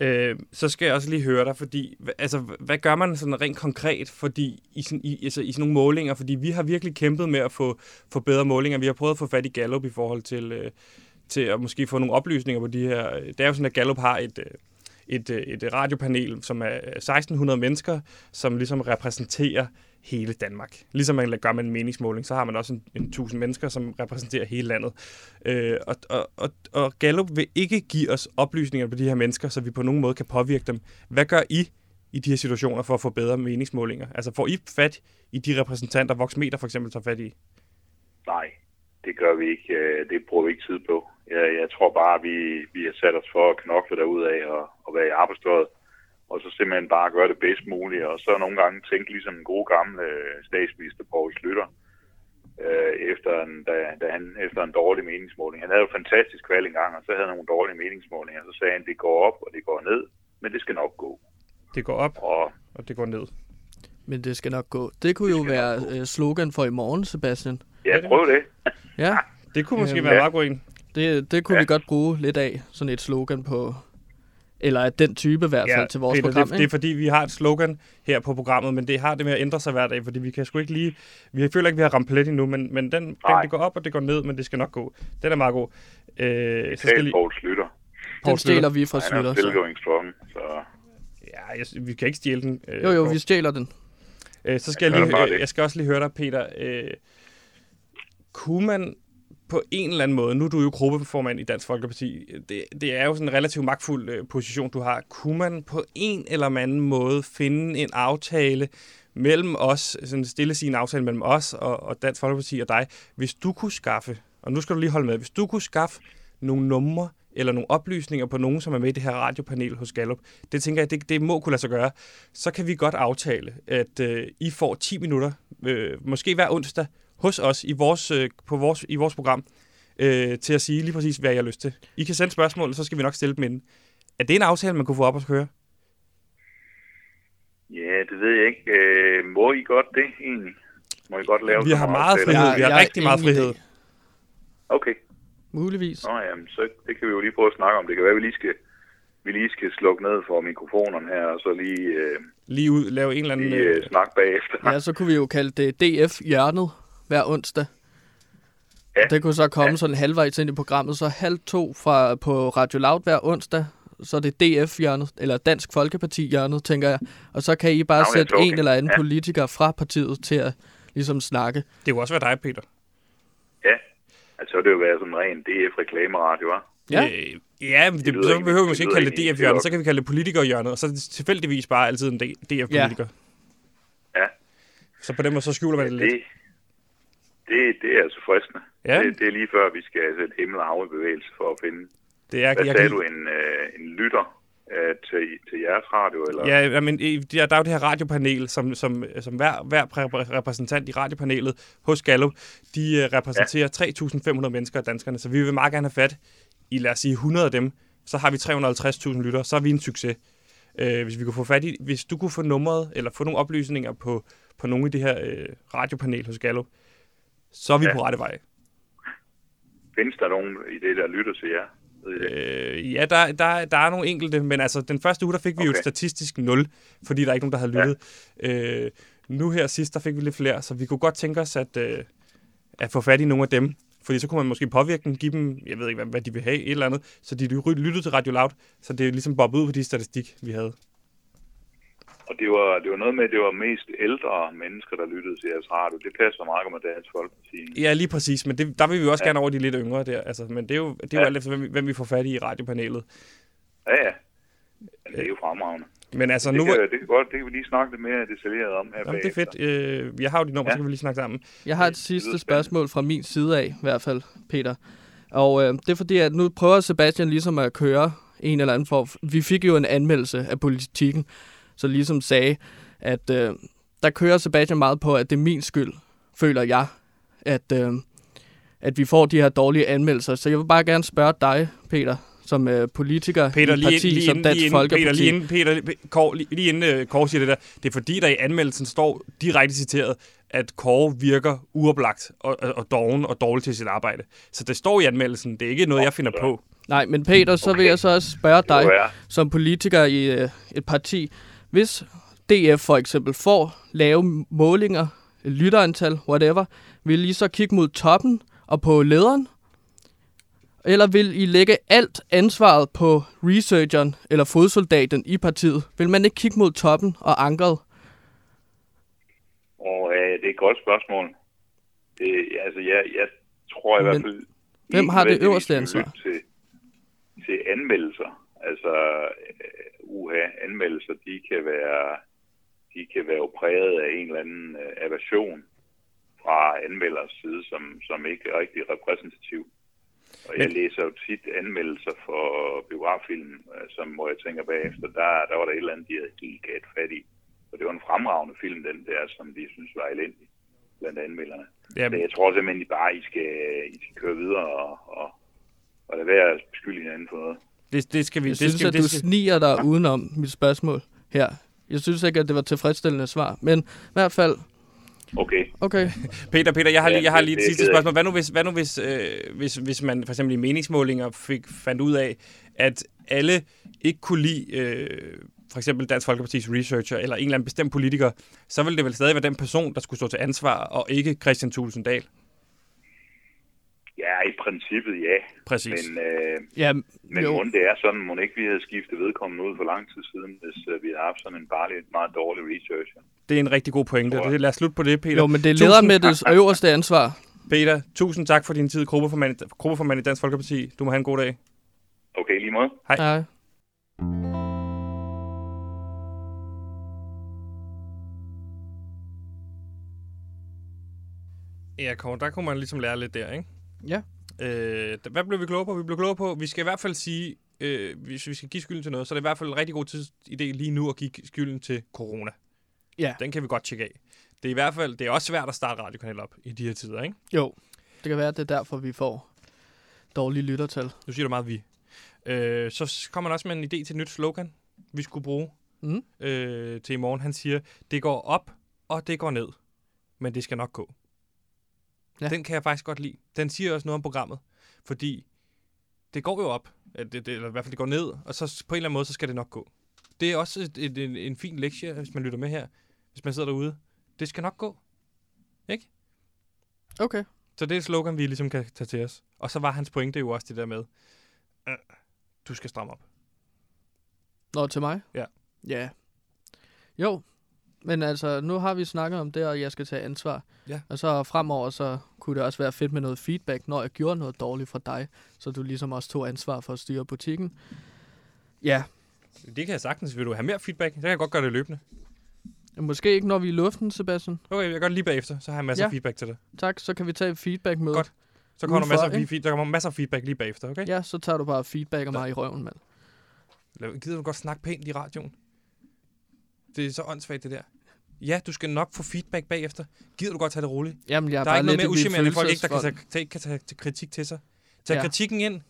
Øh, så skal jeg også lige høre dig, fordi, altså, hvad gør man sådan rent konkret fordi, i, sådan, i, altså, i sådan nogle målinger? Fordi vi har virkelig kæmpet med at få, få bedre målinger. Vi har prøvet at få fat i Gallup i forhold til, øh, til at måske få nogle oplysninger på de her. Øh, det er jo sådan, at Gallup har et, øh, et, øh, et radiopanel, som er øh, 1600 mennesker, som ligesom repræsenterer hele Danmark. Ligesom man gør med en meningsmåling, så har man også en, en 1000 mennesker, som repræsenterer hele landet. Øh, og, og, og, og Gallup vil ikke give os oplysninger på de her mennesker, så vi på nogen måde kan påvirke dem. Hvad gør I i de her situationer for at få bedre meningsmålinger? Altså får I fat i de repræsentanter, Voxmeter for eksempel tager fat i? Nej, det gør vi ikke. Øh, det bruger vi ikke tid på. Jeg, jeg tror bare, vi, vi har sat os for at knokle derudad og, og være i arbejdstøjet. Og så simpelthen bare gøre det bedst muligt. Og så nogle gange tænke ligesom en god gamle øh, statsminister Poul Slytter. Øh, efter, en, da, da han, efter en dårlig meningsmåling. Han havde jo fantastisk valg engang, og så havde han nogle dårlige meningsmålinger. Så sagde han, det går op, og det går ned, men det skal nok gå. Det går op, Og og det går ned. Men det skal nok gå. Det kunne jo være uh, slogan for i morgen, Sebastian. ja, prøv det. Ja, Det kunne måske Øhm, være ja. meget god en. det, det kunne ja. vi godt bruge lidt af. Sådan et slogan på... Eller at den type i hvert fald til vores Peter, program. det, det er fordi, vi har et slogan her på programmet, men det har det med at ændre sig hver dag, fordi vi kan sgu ikke lige... Vi føler ikke, vi har ramt plet endnu, men, men den, den, det går op, og det går ned, men det skal nok gå. Den er meget god. Øh, så skal lige, Poul Slytter. den stjæler vi fra Han er Slytter. still Så. going strong, så... Ja, jeg, vi kan ikke stjæle den. Øh, Jo, jo, vi stjæler den. Øh, så skal jeg, Ja, lige, øh, jeg skal også lige høre dig, Peter. Øh, kunne man på en eller anden måde, nu er du jo gruppeformand i Dansk Folkeparti, det, det er jo sådan en relativt magtfuld øh, position, du har. Kunne man på en eller anden måde finde en aftale mellem os, sådan stille sin aftale mellem os og, og Dansk Folkeparti og dig, hvis du kunne skaffe, og nu skal du lige holde med, hvis du kunne skaffe nogle numre eller nogle oplysninger på nogen, som er med i det her radiopanel hos Gallup, det tænker jeg, det, det må kunne lade sig gøre, så kan vi godt aftale, at øh, I får 10 minutter, øh, måske hver onsdag, hos os i vores, øh, på vores, i vores program, øh, til at sige lige præcis, hvad jeg har lyst til. I kan sende spørgsmål, så skal vi nok stille dem ind. Er det en aftale, man kunne få op og køre? Ja, det ved jeg ikke. Øh, må I godt det, egentlig? Må I godt lave Vi har meget aftaler? frihed. Vi har jeg er rigtig meget frihed. det. Okay. Muligvis. Nå, jamen, så det kan vi jo lige prøve at snakke om. Det kan være, at vi lige skal, vi lige skal slukke ned for mikrofonerne her, og så lige, øh, Lige ud, lave en eller anden... lige øh, Øh, snakke bagefter. Ja, så kunne vi jo kalde det DF-hjørnet hver onsdag. Ja. Det kunne så komme sådan halvvejs ind i programmet, så halv to fra, på Radio Loud hver onsdag, så er det DF-hjørnet, eller Dansk Folkeparti-hjørnet, tænker jeg. Og så kan I bare Nå, ja, sætte en eller anden Ja. politiker fra partiet til at ligesom snakke. det kunne også være dig, Peter. Ja, altså så det jo være sådan en ren DF-reklameradio, hva'? Ja. Øh, ja, men det, lyder så behøver vi det måske ikke kalde det DF-hjørnet, så kan vi kalde det politikerhjørnet, og så er det tilfældigvis bare altid en DF-politiker. Ja. Så på den måde, så skjuler man det lidt. Det, det, er altså fristende. Ja. Det, det er lige før, vi skal sætte himmel og hav bevægelse for at finde. Det er, Hvad jeg sagde kan, du, en, øh, en lytter øh, til, til jeres radio? Eller? Ja, men øh, der der er jo det her radiopanel, som, som, som hver, hver præ- repræsentant i radiopanelet hos Gallup, de øh, repræsenterer 3.500 mennesker af danskerne, så vi vil meget gerne have fat i, lad os sige, 100 af dem, så har vi 350.000 lyttere, så er vi en succes. Øh, hvis vi kunne få fat i, hvis du kunne få nummeret, eller få nogle oplysninger på, på nogle af de her øh, radiopanel hos Gallup, så er vi Ja. på rette vej. Findes der nogen i det, der lytter til jer? Øh, ja, der, der, der er nogle enkelte, men altså den første uge, der fik vi okay. jo et statistisk 0, fordi der er ikke nogen, der havde lyttet. Ja. Øh, nu her sidst, der fik vi lidt flere, så vi kunne godt tænke os at, øh, at få fat i nogle af dem. Fordi så kunne man måske påvirke dem, give dem, jeg ved ikke, hvad, hvad de vil have, et eller andet, så de ly- lyttede til Radio Loud, så det er ligesom bobbet ud på de statistik, vi havde. Og det var, det var noget med, at det var mest ældre mennesker, der lyttede til jeres radio. Det passer meget med Dansk Folkeparti. Ja, lige præcis, men det, der vil vi også ja. gerne over de lidt yngre der. Altså, men det er jo, det er jo Ja. alt efter, hvem, vi- hvem vi får fat i i radiopanelet. Ja, ja. Men det er jo fremragende. Men altså, det, nu... kan, det, kan godt, det kan vi lige snakke lidt mere detaljeret om her Jamen, det er fedt. Øh, jeg har jo dit nummer, Ja. så kan vi lige snakke sammen. Jeg har et sidste spørgsmål fra min side af, i hvert fald, Peter. Og øh, det er fordi, at nu prøver Sebastian ligesom at køre en eller anden form. Vi fik jo en anmeldelse af politikken, så ligesom sagde, at øh, der kører Sebastian meget på, at det er min skyld, føler jeg, at, øh, at vi får de her dårlige anmeldelser. Så jeg vil bare gerne spørge dig, Peter, som øh, politiker Peter, i lige, parti lige, som Dansk lige, inden- Folkeparti. Peter, lige inden, Peter, Kåre, lige, lige inden uh, Kåre siger det der, det er fordi, der i anmeldelsen står direkte citeret, at Kåre virker uoplagt og, og, og doven og dårlig til sit arbejde. Så det står i anmeldelsen, det er ikke noget, jeg finder på. Nej, men Peter, så vil jeg så også spørge dig, som politiker i øh, et parti, hvis DF for eksempel får lave målinger, lytterantal, whatever, vil I så kigge mod toppen og på lederen? Eller vil I lægge alt ansvaret på researcheren eller fodsoldaten i partiet? Vil man ikke kigge mod toppen og ankeret? Og øh, det er et godt spørgsmål. Det, altså, jeg, jeg tror i Men hvert fald... hvem har det øverste ansvar? Til, til anmeldelser. Altså, uh, uha, anmeldelser, de kan være, de kan være præget af en eller anden uh, aversion fra anmelders side, som, som ikke er rigtig repræsentativ. Og jeg læser jo tit anmeldelser for biograffilm, øh, som hvor jeg tænker bagefter, der, der var der et eller andet, de havde helt galt fat i. Og det var en fremragende film, den der, som de synes var elendig blandt anmelderne. Så jeg tror simpelthen, I bare I skal, I skal køre videre og, og, og lade være at beskylde hinanden for noget. Det, det skal vi... Jeg det synes, skal, at det du skal, sniger dig udenom mit spørgsmål her. Jeg synes ikke, at det var tilfredsstillende svar. Men i hvert fald... Okay. Okay. Peter, Peter, jeg har lige, jeg har lige et sidste spørgsmål. Hvad nu, hvis, hvad nu hvis, øh, hvis, hvis man for eksempel i meningsmålinger fik, fandt ud af, at alle ikke kunne lide øh, for eksempel Dansk Folkepartis researcher eller en eller anden bestemt politiker, så ville det vel stadig være den person, der skulle stå til ansvar, og ikke Christian Thulesen Dahl. Ja, i princippet ja. Præcis. Men, øh, Ja, men jo. må det er sådan, må ikke vi havde skiftet vedkommende ud for lang tid siden, hvis øh, vi havde haft sådan en bare lidt meget dårlig researcher. Det er en rigtig god pointe. Det, lad os slutte på det, Peter. Jo, men det er Tusind- ledermættets øverste ansvar. Peter, tusind tak for din tid, gruppeformand, gruppeformand i Dansk Folkeparti. Du må have en god dag. Okay, lige måde. Hej. Hej. Ja, Kåre, der kunne man ligesom lære lidt der, ikke? Ja. Øh, hvad blev vi klogere på? Vi blev klogere på, vi skal i hvert fald sige, øh, hvis vi skal give skylden til noget, så er det i hvert fald en rigtig god tids- idé lige nu at give skylden til corona. Ja. Den kan vi godt tjekke af. Det er i hvert fald, det er også svært at starte radiokanal op i de her tider, ikke? Jo, det kan være, at det er derfor, vi får dårlige lyttertal. Nu siger du meget vi. Øh, så kommer han også med en idé til et nyt slogan, vi skulle bruge Mm. øh, til i morgen. Han siger, det går op, og det går ned. Men det skal nok gå. Ja. Den kan jeg faktisk godt lide. Den siger også noget om programmet. Fordi det går jo op, det, det, eller i hvert fald det går ned, og så på en eller anden måde, så skal det nok gå. Det er også et, et, en, en fin lektie, hvis man lytter med her. Hvis man sidder derude. Det skal nok gå. Ikke? Okay. Så det er et slogan, vi ligesom kan tage til os. Og så var hans pointe jo også det der med, øh, du skal stramme op. Nå, til mig? Ja. Ja. Jo, men altså, nu har vi snakket om det, og jeg skal tage ansvar. Ja. Og så fremover, så kunne det også være fedt med noget feedback, når jeg gjorde noget dårligt for dig, så du ligesom også tog ansvar for at styre butikken. Ja, Det kan jeg sagtens. Vil du have mere feedback? Så kan jeg godt gøre det løbende. måske ikke, når vi er i luften, Sebastian. Okay, jeg gør det lige bagefter, så har jeg masser Ja. af feedback til dig. Tak, så kan vi tage et feedback med. Godt. Så kommer der Udenfor, masser, af, ikke? feed- der kommer masser af feedback lige bagefter, okay? Ja, så tager du bare feedback af mig i røven, mand. Gider du godt snakke pænt i radioen? Det er så åndssvagt, det der. Ja, du skal nok få feedback bagefter. Gider du godt tage det roligt? Jamen, jeg er der er bare ikke noget mere uschammerende, folk ikke, der kan tage, tage, kan tage, tage kritik til sig. Tag Ja. kritikken ind.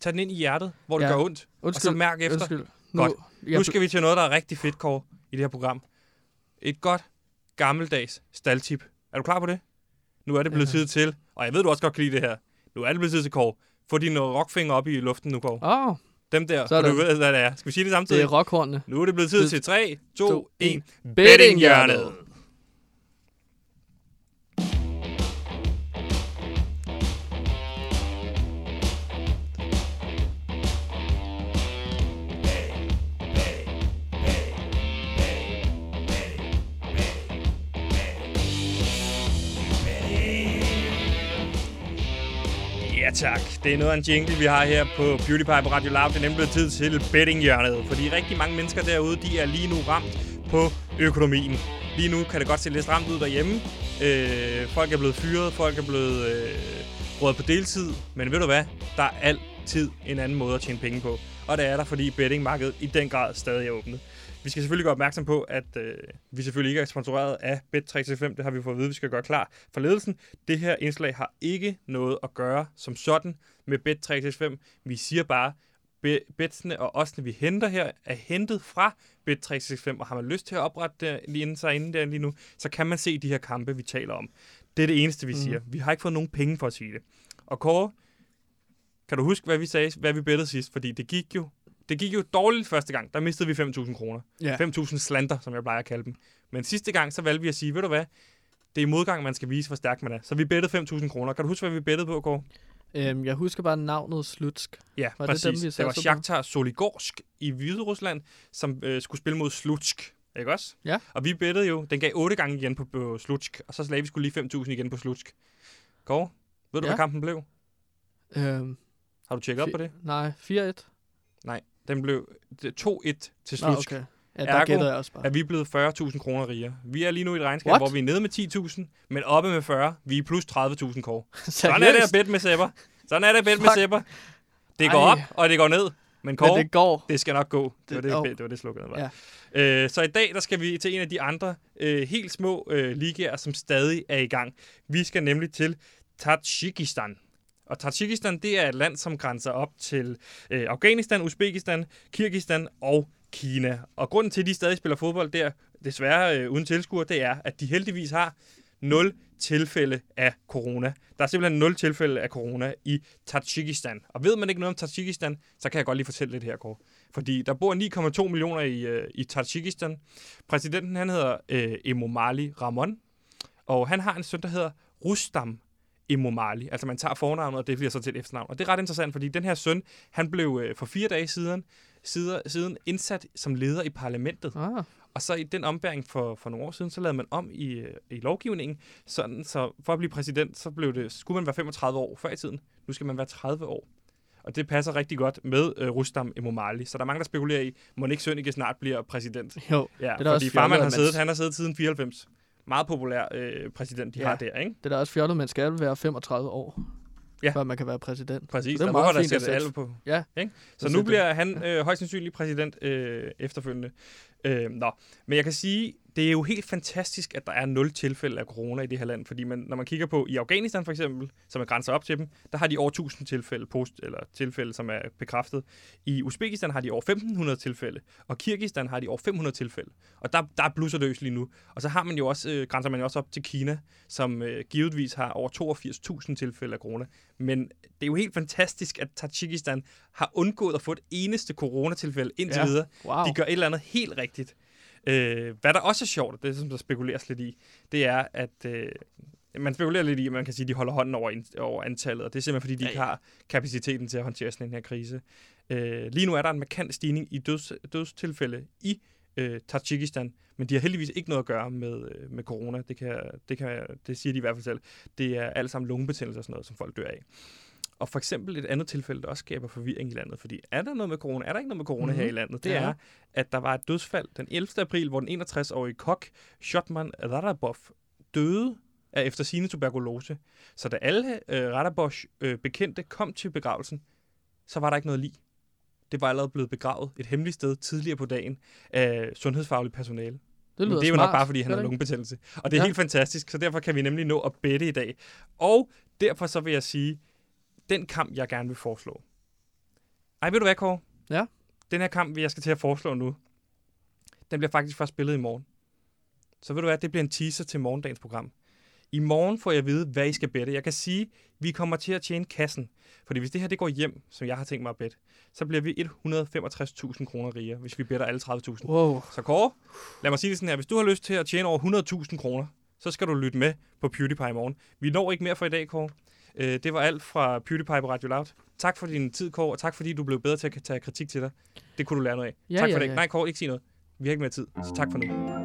Tag den ind i hjertet, hvor det Ja. gør ondt. og så mærk efter. Undskyld. Nu, Godt. Nu skal vi til noget, der er rigtig fedt, Kåre, i det her program. Et godt, gammeldags staldtip. Er du klar på det? Nu er det blevet Ja. tid til, og jeg ved, du også godt kan lide det her. Nu er det blevet tid til, Kåre. Få dine rockfinger op i luften nu, Kåre. Åh, oh, Dem der, så Sådan. du ved, hvad det er. Skal vi sige det det samtidig? er rockhornene. Nu er det blevet tid Det- til 3, 2, to, 1. en. Bettinghjørnet. Ja tak. Det er noget af en jingle, vi har her på Beauty Pie på Radio Loud. Det er nemlig blevet tid til bettinghjørnet. Fordi rigtig mange mennesker derude, de er lige nu ramt på økonomien. Lige nu kan det godt se lidt stramt ud derhjemme. Øh, folk er blevet fyret, folk er blevet øh, rådet på deltid. Men ved du hvad? Der er altid en anden måde at tjene penge på. Og det er der, fordi bettingmarkedet i den grad stadig er åbnet. Vi skal selvfølgelig gøre opmærksom på, at øh, vi selvfølgelig ikke er sponsoreret af Bet365. Det har vi fået at vide, vi skal gøre klar for ledelsen. Det her indslag har ikke noget at gøre som sådan med Bet365. Vi siger bare, be- betsene og osene, vi henter her, er hentet fra Bet365, og har man lyst til at oprette det lige inden, inden der lige nu, så kan man se de her kampe, vi taler om. Det er det eneste, vi Mhm. siger. Vi har ikke fået nogen penge for at sige det. Og Kåre, kan du huske, hvad vi sagde, hvad vi bettede sidst? Fordi det gik jo, det gik jo dårligt første gang. Der mistede vi 5.000 kroner. Ja. 5.000 slanter, som jeg plejer at kalde dem. Men sidste gang, så valgte vi at sige, ved du hvad, det er i modgang, man skal vise, hvor stærk man er. Så vi bettede 5.000 kroner. Kan du huske, hvad vi bettede på, Kåre? Øhm, jeg husker bare navnet Slutsk. Ja, Var det præcis. dem, vi det, var? Shakhtar Soligorsk i Hvide Rusland, som øh, skulle spille mod Slutsk. Ikke også? Ja. Og vi bettede jo, den gav 8 gange igen på, på Slutsk, og så lagde vi skulle lige 5.000 igen på Slutsk. Kåre, ved du, Ja. hvad kampen blev? Øhm, Har du tjekket op på det? Nej, 4-1. Nej, den blev det- 2-1 til Nå, Slutsk. okay. Ja, der Ergo gætter jeg også bare. er vi blevet 40.000 kroner rigere. Vi er lige nu i et regnskab, What? hvor vi er nede med 10.000, men oppe med 40. Vi er plus 30.000 kår. Sådan er det at bet med Sepper. Sådan er det at bet med. Sepper. Det Ej. går op, og det går ned. Men Men Kåre, det går. det skal nok gå. Det var Det- det, åh. det, var det slukket var. Ja. Øh, så i dag der skal vi til en af de andre øh, helt små øh, ligaer, som stadig er i gang. Vi skal nemlig til Tajikistan. Og Tajikistan, det er et land, som grænser op til øh, Afghanistan, Uzbekistan, Kirgistan og Kina. Og grunden til, at de stadig spiller fodbold der, desværre øh, uden tilskuer, det er, at de heldigvis har 0 tilfælde af corona. Der er simpelthen 0 tilfælde af corona i Tajikistan. Og ved man ikke noget om Tajikistan, så kan jeg godt lige fortælle lidt her, Kåre. Fordi der bor 9,2 millioner i, øh, i Tajikistan. Præsidenten, han hedder øh, Emomali Ramon. Og han har en søn, der hedder Rustam Emomali. Altså man tager fornavnet, og det bliver så til et efternavn. Og det er ret interessant, fordi den her søn, han blev øh, for fire dage siden, siden, siden indsat som leder i parlamentet. Ah, Og så i den ombæring for, for nogle år siden, så lavede man om i, øh, i lovgivningen, sådan så for at blive præsident, så blev det, skulle man være 35 år før i tiden. Nu skal man være 30 år. Og det passer rigtig godt med øh, Rustam Emomali. Så der er mange, der spekulerer i, må ikke Sønneke snart bliver præsident. jo, Ja, da fordi også farmand har siddet, han har siddet siden 94. Meget populær øh, præsident, de Ja. har der, ikke? det er da også fjollet, man skal være 35 år, Ja. før man kan være præsident. Præcis, Så det er meget der fint at alle på. Ja. Ikke? Så Så nu bliver han øh, højst sandsynligt præsident øh, efterfølgende. Øh, nå. Men jeg kan sige, det er jo helt fantastisk, at der er nul tilfælde af corona i det her land, fordi man, når man kigger på i Afghanistan for eksempel, som er grænser op til dem, der har de over 1000 tilfælde, post, eller tilfælde, som er bekræftet. I Uzbekistan har de over 1500 tilfælde, og Kirgistan har de over 500 tilfælde. Og der, der er blusser løs lige nu. Og så har man jo også, øh, grænser man jo også op til Kina, som øh, givetvis har over 82.000 tilfælde af corona. Men det er jo helt fantastisk, at Tajikistan har undgået at få et eneste coronatilfælde indtil Ja. videre. Wow. De gør et eller andet helt rigtigt. Øh, hvad der også er sjovt, og det som der spekuleres lidt i, det er, at øh, man spekulerer lidt i, at man kan sige, at de holder hånden over, over antallet, og det er simpelthen, fordi de Ja, ikke ja. har kapaciteten til at håndtere sådan en her krise. Øh, lige nu er der en markant stigning i døds, dødstilfælde i øh, Tajikistan, men de har heldigvis ikke noget at gøre med, øh, med corona. Det, kan, det, kan, det siger de i hvert fald selv. Det er alt sammen lungebetændelse og sådan noget, som folk dør af. Og for eksempel et andet tilfælde, der også skaber forvirring i landet, fordi er der noget med corona? Er der ikke noget med corona mm-hmm. her i Mhm. landet? Det Ja. er, at der var et dødsfald den 11. april, hvor den 61-årige kok, Shotman Radabov, døde af efter sine tuberkulose. Så da alle øh, Radabovs øh, bekendte kom til begravelsen, så var der ikke noget lig. Det var allerede blevet begravet et hemmeligt sted tidligere på dagen af sundhedsfagligt personale. Det Men lyder det er jo smart. nok bare, fordi han har lungebetændelse. Og det er. Ja. helt fantastisk, så derfor kan vi nemlig nå at bette i dag. Og derfor så vil jeg sige, den kamp, jeg gerne vil foreslå. Ej, ved du hvad, Kåre? Ja. Den her kamp, jeg skal til at foreslå nu, den bliver faktisk først spillet i morgen. Så ved du hvad, det bliver en teaser til morgendagens program. I morgen får jeg at vide, hvad I skal bette. Jeg kan sige, vi kommer til at tjene kassen. Fordi hvis det her det går hjem, som jeg har tænkt mig at bette, så bliver vi 165.000 kroner rigere, hvis vi better alle 30.000. Wow. Så Kåre, lad mig sige det sådan her. Hvis du har lyst til at tjene over 100.000 kroner, så skal du lytte med på PewDiePie i morgen. Vi når ikke mere for i dag, Kåre. Øh, det var alt fra PewDiePie på Radio Loud. Tak for din tid, Kåre, og tak fordi du blev bedre til at tage kritik til dig. Det kunne du lære noget af. Ja, tak for ja, det. ja. Nej, Kåre, ikke sige noget. Vi har ikke mere tid, så tak for nu.